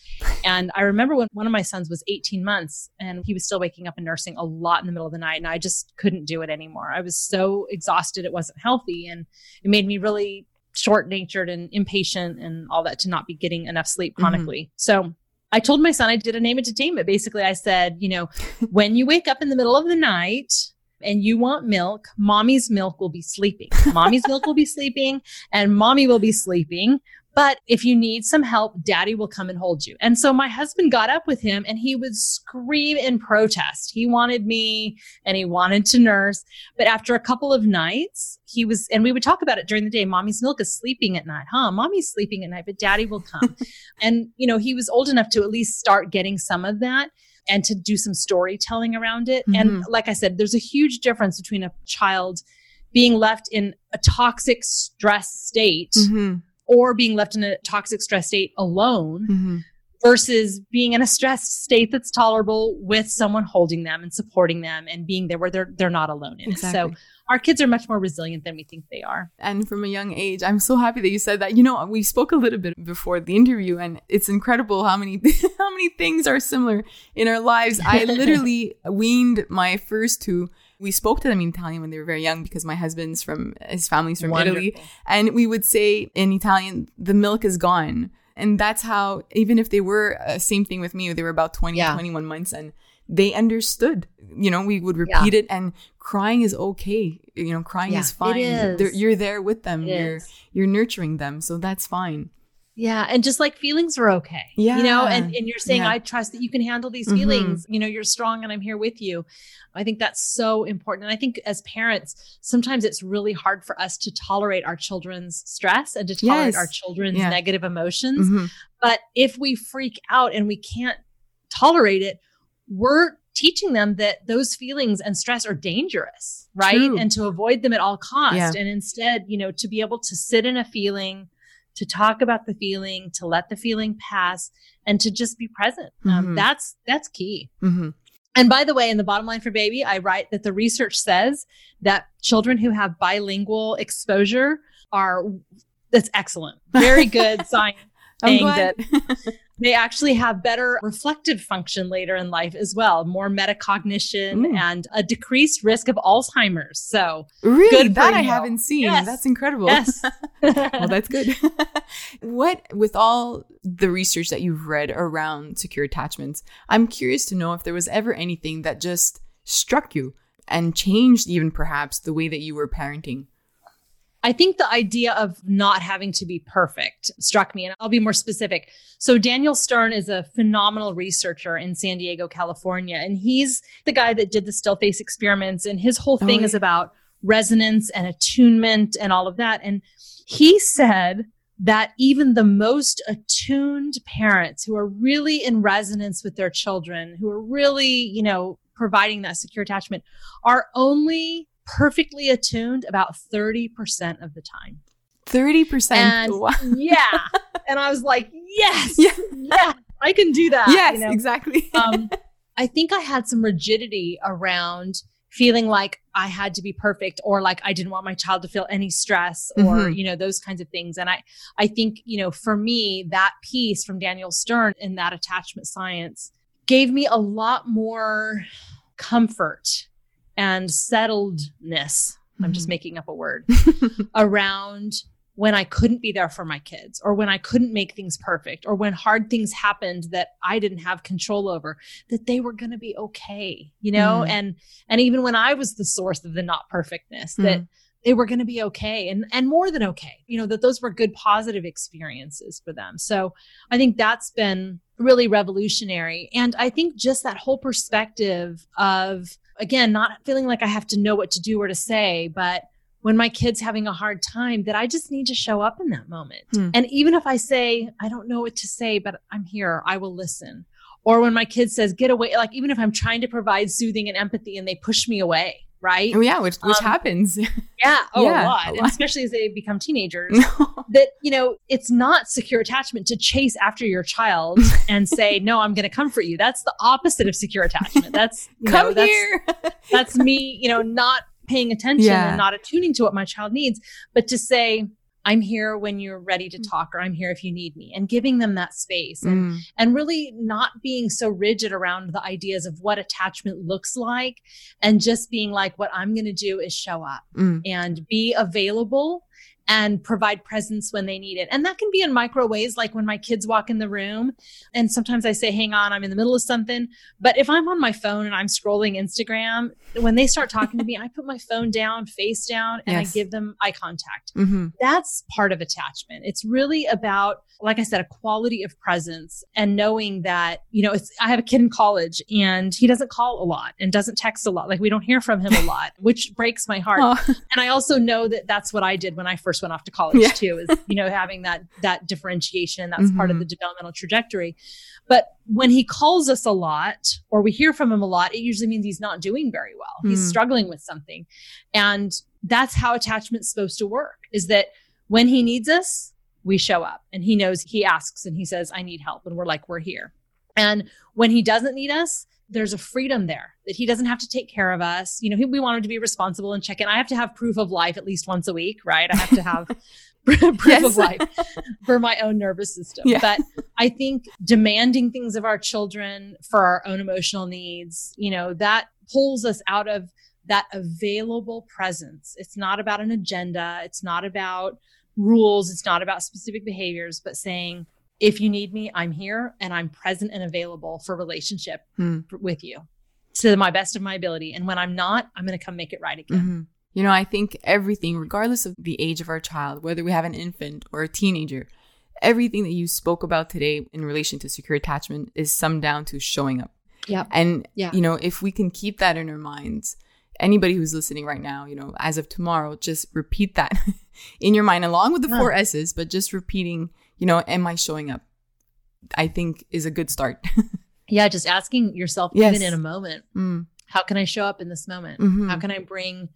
S2: And I remember when one of my sons was 18 months and he was still waking up and nursing a lot in the middle of the night and I just couldn't do it anymore. I was so exhausted. It wasn't healthy and it made me really short natured and impatient and all that to not be getting enough sleep mm-hmm. chronically. Mm-hmm. So I told my son I did a name it to tame it. Basically, I said, you know, when you wake up in the middle of the night, and you want milk, mommy's milk will be sleeping. Mommy's milk will be sleeping and mommy will be sleeping. But if you need some help, daddy will come and hold you. And so my husband got up with him and he would scream in protest. He wanted me and he wanted to nurse. But after a couple of nights, he was, and we would talk about it during the day. Mommy's milk is sleeping at night, huh? Mommy's sleeping at night, but daddy will come. and, you know, he was old enough to at least start getting some of that and to do some storytelling around it. Mm-hmm. And like I said, there's a huge difference between a child being left in a toxic stress state mm-hmm. or being left in a toxic stress state alone mm-hmm. Versus being in a stressed state that's tolerable with someone holding them and supporting them and being there where they're they're not alone in exactly. it. So our kids are much more resilient than we think they are.
S1: And from a young age, I'm so happy that you said that. You know, we spoke a little bit before the interview and it's incredible how many how many things are similar in our lives. I literally weaned my first two we spoke to them in Italian when they were very young because my husband's from his family's from Wonderful. Italy and we would say in Italian the milk is gone and that's how even if they were uh, same thing with me they were about 20 yeah. 21 months and they understood. You know, we would repeat yeah. it and crying is okay. You know, crying yeah, is fine. Is. You're there with them. It you're is. you're nurturing them. So that's fine.
S2: Yeah. And just like feelings are okay. Yeah. You know, and, and you're saying, yeah. I trust that you can handle these feelings. Mm-hmm. You know, you're strong and I'm here with you. I think that's so important. And I think as parents, sometimes it's really hard for us to tolerate our children's stress and to tolerate yes. our children's yeah. negative emotions. Mm-hmm. But if we freak out and we can't tolerate it, we're teaching them that those feelings and stress are dangerous, right? True. And to avoid them at all cost. Yeah. And instead, you know, to be able to sit in a feeling, to talk about the feeling, to let the feeling pass, and to just be present. Um, mm-hmm. Um, that's that's key. Mm-hmm. And by the way, in the bottom line for baby, I write that the research says that children who have bilingual exposure are that's excellent, very good science saying that they actually have better reflective function later in life as well, more metacognition mm. and a decreased risk of Alzheimer's. So,
S1: really, that I haven't seen. Yes. That's incredible. Yes. well, that's good. what, with all the research that you've read around secure attachments, I'm curious to know if there was ever anything that just struck you and changed, even perhaps, the way that you were parenting.
S2: I think the idea of not having to be perfect struck me, and I'll be more specific. So, Daniel Stern is a phenomenal researcher in San Diego, California, and he's the guy that did the still face experiments. And his whole oh, thing oh, yeah. is about resonance and attunement and all of that. And he said that even the most attuned parents who are really in resonance with their children, who are really, you know, providing that secure attachment, are only perfectly attuned about 30% of the time.
S1: 30%.
S2: And yeah. And I was like, yes, yeah. yeah, I can do that.
S1: Yes, you know? exactly.
S2: um, I think I had some rigidity around feeling like I had to be perfect or like I didn't want my child to feel any stress or, mm-hmm. you know, those kinds of things. And I, I think, you know, for me, that piece from Daniel Stern in that attachment science gave me a lot more comfort and settledness. Mm-hmm. I'm just mm-hmm. making up a word around when I couldn't be there for my kids or when I couldn't make things perfect or when hard things happened that I didn't have control over that they were going to be okay you know mm. and and even when I was the source of the not perfectness mm. that they were going to be okay and and more than okay you know that those were good positive experiences for them so i think that's been really revolutionary and i think just that whole perspective of again not feeling like i have to know what to do or to say but when my kid's having a hard time that i just need to show up in that moment hmm. and even if i say i don't know what to say but i'm here i will listen or when my kid says get away like even if i'm trying to provide soothing and empathy and they push me away right?
S1: Oh yeah, which which um, happens.
S2: Yeah, oh yeah, a lot, a lot. especially as they become teenagers. that you know, it's not secure attachment to chase after your child and say, "No, I'm going to comfort you." That's the opposite of secure attachment. That's you
S1: come
S2: know, that's,
S1: here.
S2: that's me, you know, not paying attention yeah. and not attuning to what my child needs, but to say, I'm here when you're ready to mm. talk or I'm here if you need me and giving them that space and mm. and really not being so rigid around the ideas of what attachment looks like and just being like what I'm going to do is show up mm. and be available and provide presence when they need it. And that can be in micro ways, like when my kids walk in the room. And sometimes I say, hang on, I'm in the middle of something. But if I'm on my phone and I'm scrolling Instagram, when they start talking to me, I put my phone down, face down, and yes. I give them eye contact. Mm-hmm. That's part of attachment. It's really about like I said, a quality of presence and knowing that, you know, it's, I have a kid in college and he doesn't call a lot and doesn't text a lot. Like we don't hear from him a lot, which breaks my heart. Oh. And I also know that that's what I did when I first went off to college yeah. too, is, you know, having that, that differentiation. That's mm-hmm. part of mm-hmm. the developmental trajectory. But when he calls us a lot or we hear from him a lot, it usually means he's not doing very well. Mm. He's struggling with something. And that's how attachment's supposed to work is that when he needs us, we show up and he knows he asks and he says, I need help. And we're like, we're here. And when he doesn't need us, there's a freedom there that he doesn't have to take care of us. You know, we want him to be responsible and check in. I have to have proof of life at least once a week, right? I have to have proof yes. of life for my own nervous system. Yeah. But I think demanding things of our children for our own emotional needs, you know, that pulls us out of that available presence. It's not about an agenda. It's not about rules. It's not about specific behaviors, but saying, if you need me, I'm here and I'm present and available for relationship hmm. with you to my best of my ability. And when I'm not, I'm going to come make it right again. Mm-hmm.
S1: You know, I think everything, regardless of the age of our child, whether we have an infant or a teenager, everything that you spoke about today in relation to secure attachment is summed down to showing up.
S2: Yeah.
S1: And, yeah. you know, if we can keep that in our minds, anybody who's listening right now, you know, as of tomorrow, just repeat that in your mind along with the four S's, but just repeating, you know, am I showing up? I think is a good start.
S2: yeah, just asking yourself, yes. even in a moment, mm. how can I show up in this moment? Mm-hmm. How can I bring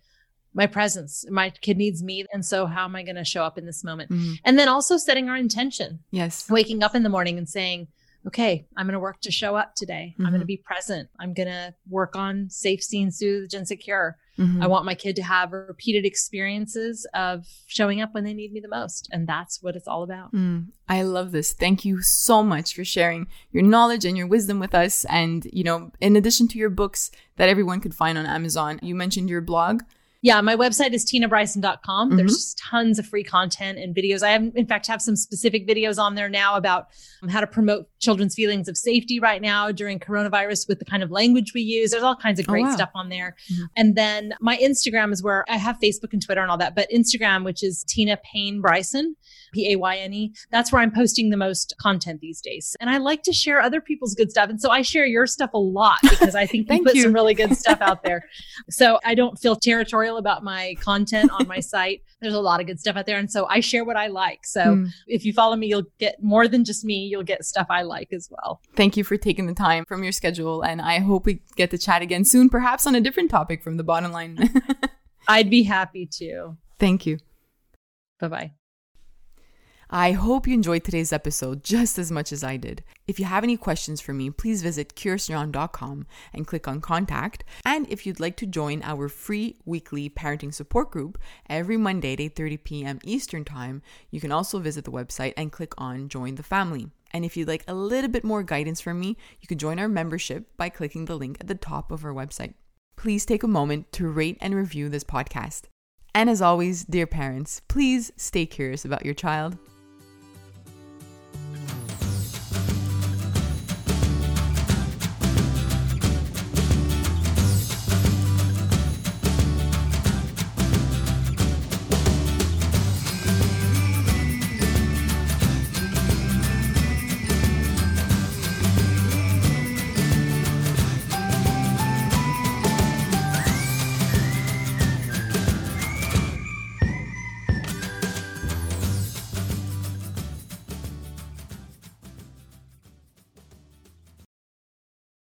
S2: my presence? My kid needs me. And so, how am I going to show up in this moment? Mm-hmm. And then also setting our intention.
S1: Yes.
S2: Waking up in the morning and saying, okay, I'm going to work to show up today. Mm-hmm. I'm going to be present. I'm going to work on safe, seen, soothed, and secure. Mm-hmm. I want my kid to have repeated experiences of showing up when they need me the most. And that's what it's all about.
S1: Mm, I love this. Thank you so much for sharing your knowledge and your wisdom with us. And, you know, in addition to your books that everyone could find on Amazon, you mentioned your blog.
S2: Yeah, my website is tinabryson.com. Mm-hmm. There's tons of free content and videos. I have, in fact, have some specific videos on there now about um, how to promote children's feelings of safety right now during coronavirus with the kind of language we use. There's all kinds of oh, great oh, wow. stuff on there. Mm-hmm. And then my Instagram is where I have Facebook and Twitter and all that, but Instagram, which is Tina Payne Bryson. P A Y N E. That's where I'm posting the most content these days. And I like to share other people's good stuff. And so I share your stuff a lot because I think you put you. some really good stuff out there. So I don't feel territorial about my content on my site. There's a lot of good stuff out there. And so I share what I like. So mm. if you follow me, you'll get more than just me. You'll get stuff I like as well.
S1: Thank you for taking the time from your schedule. And I hope we get to chat again soon, perhaps on a different topic from the bottom line.
S2: I'd be happy to.
S1: Thank you.
S2: Bye bye.
S1: I hope you enjoyed today's episode just as much as I did. If you have any questions for me, please visit curiousneuron.com and click on contact. And if you'd like to join our free weekly parenting support group every Monday at 8:30 p.m. Eastern Time, you can also visit the website and click on join the family. And if you'd like a little bit more guidance from me, you can join our membership by clicking the link at the top of our website. Please take a moment to rate and review this podcast. And as always, dear parents, please stay curious about your child.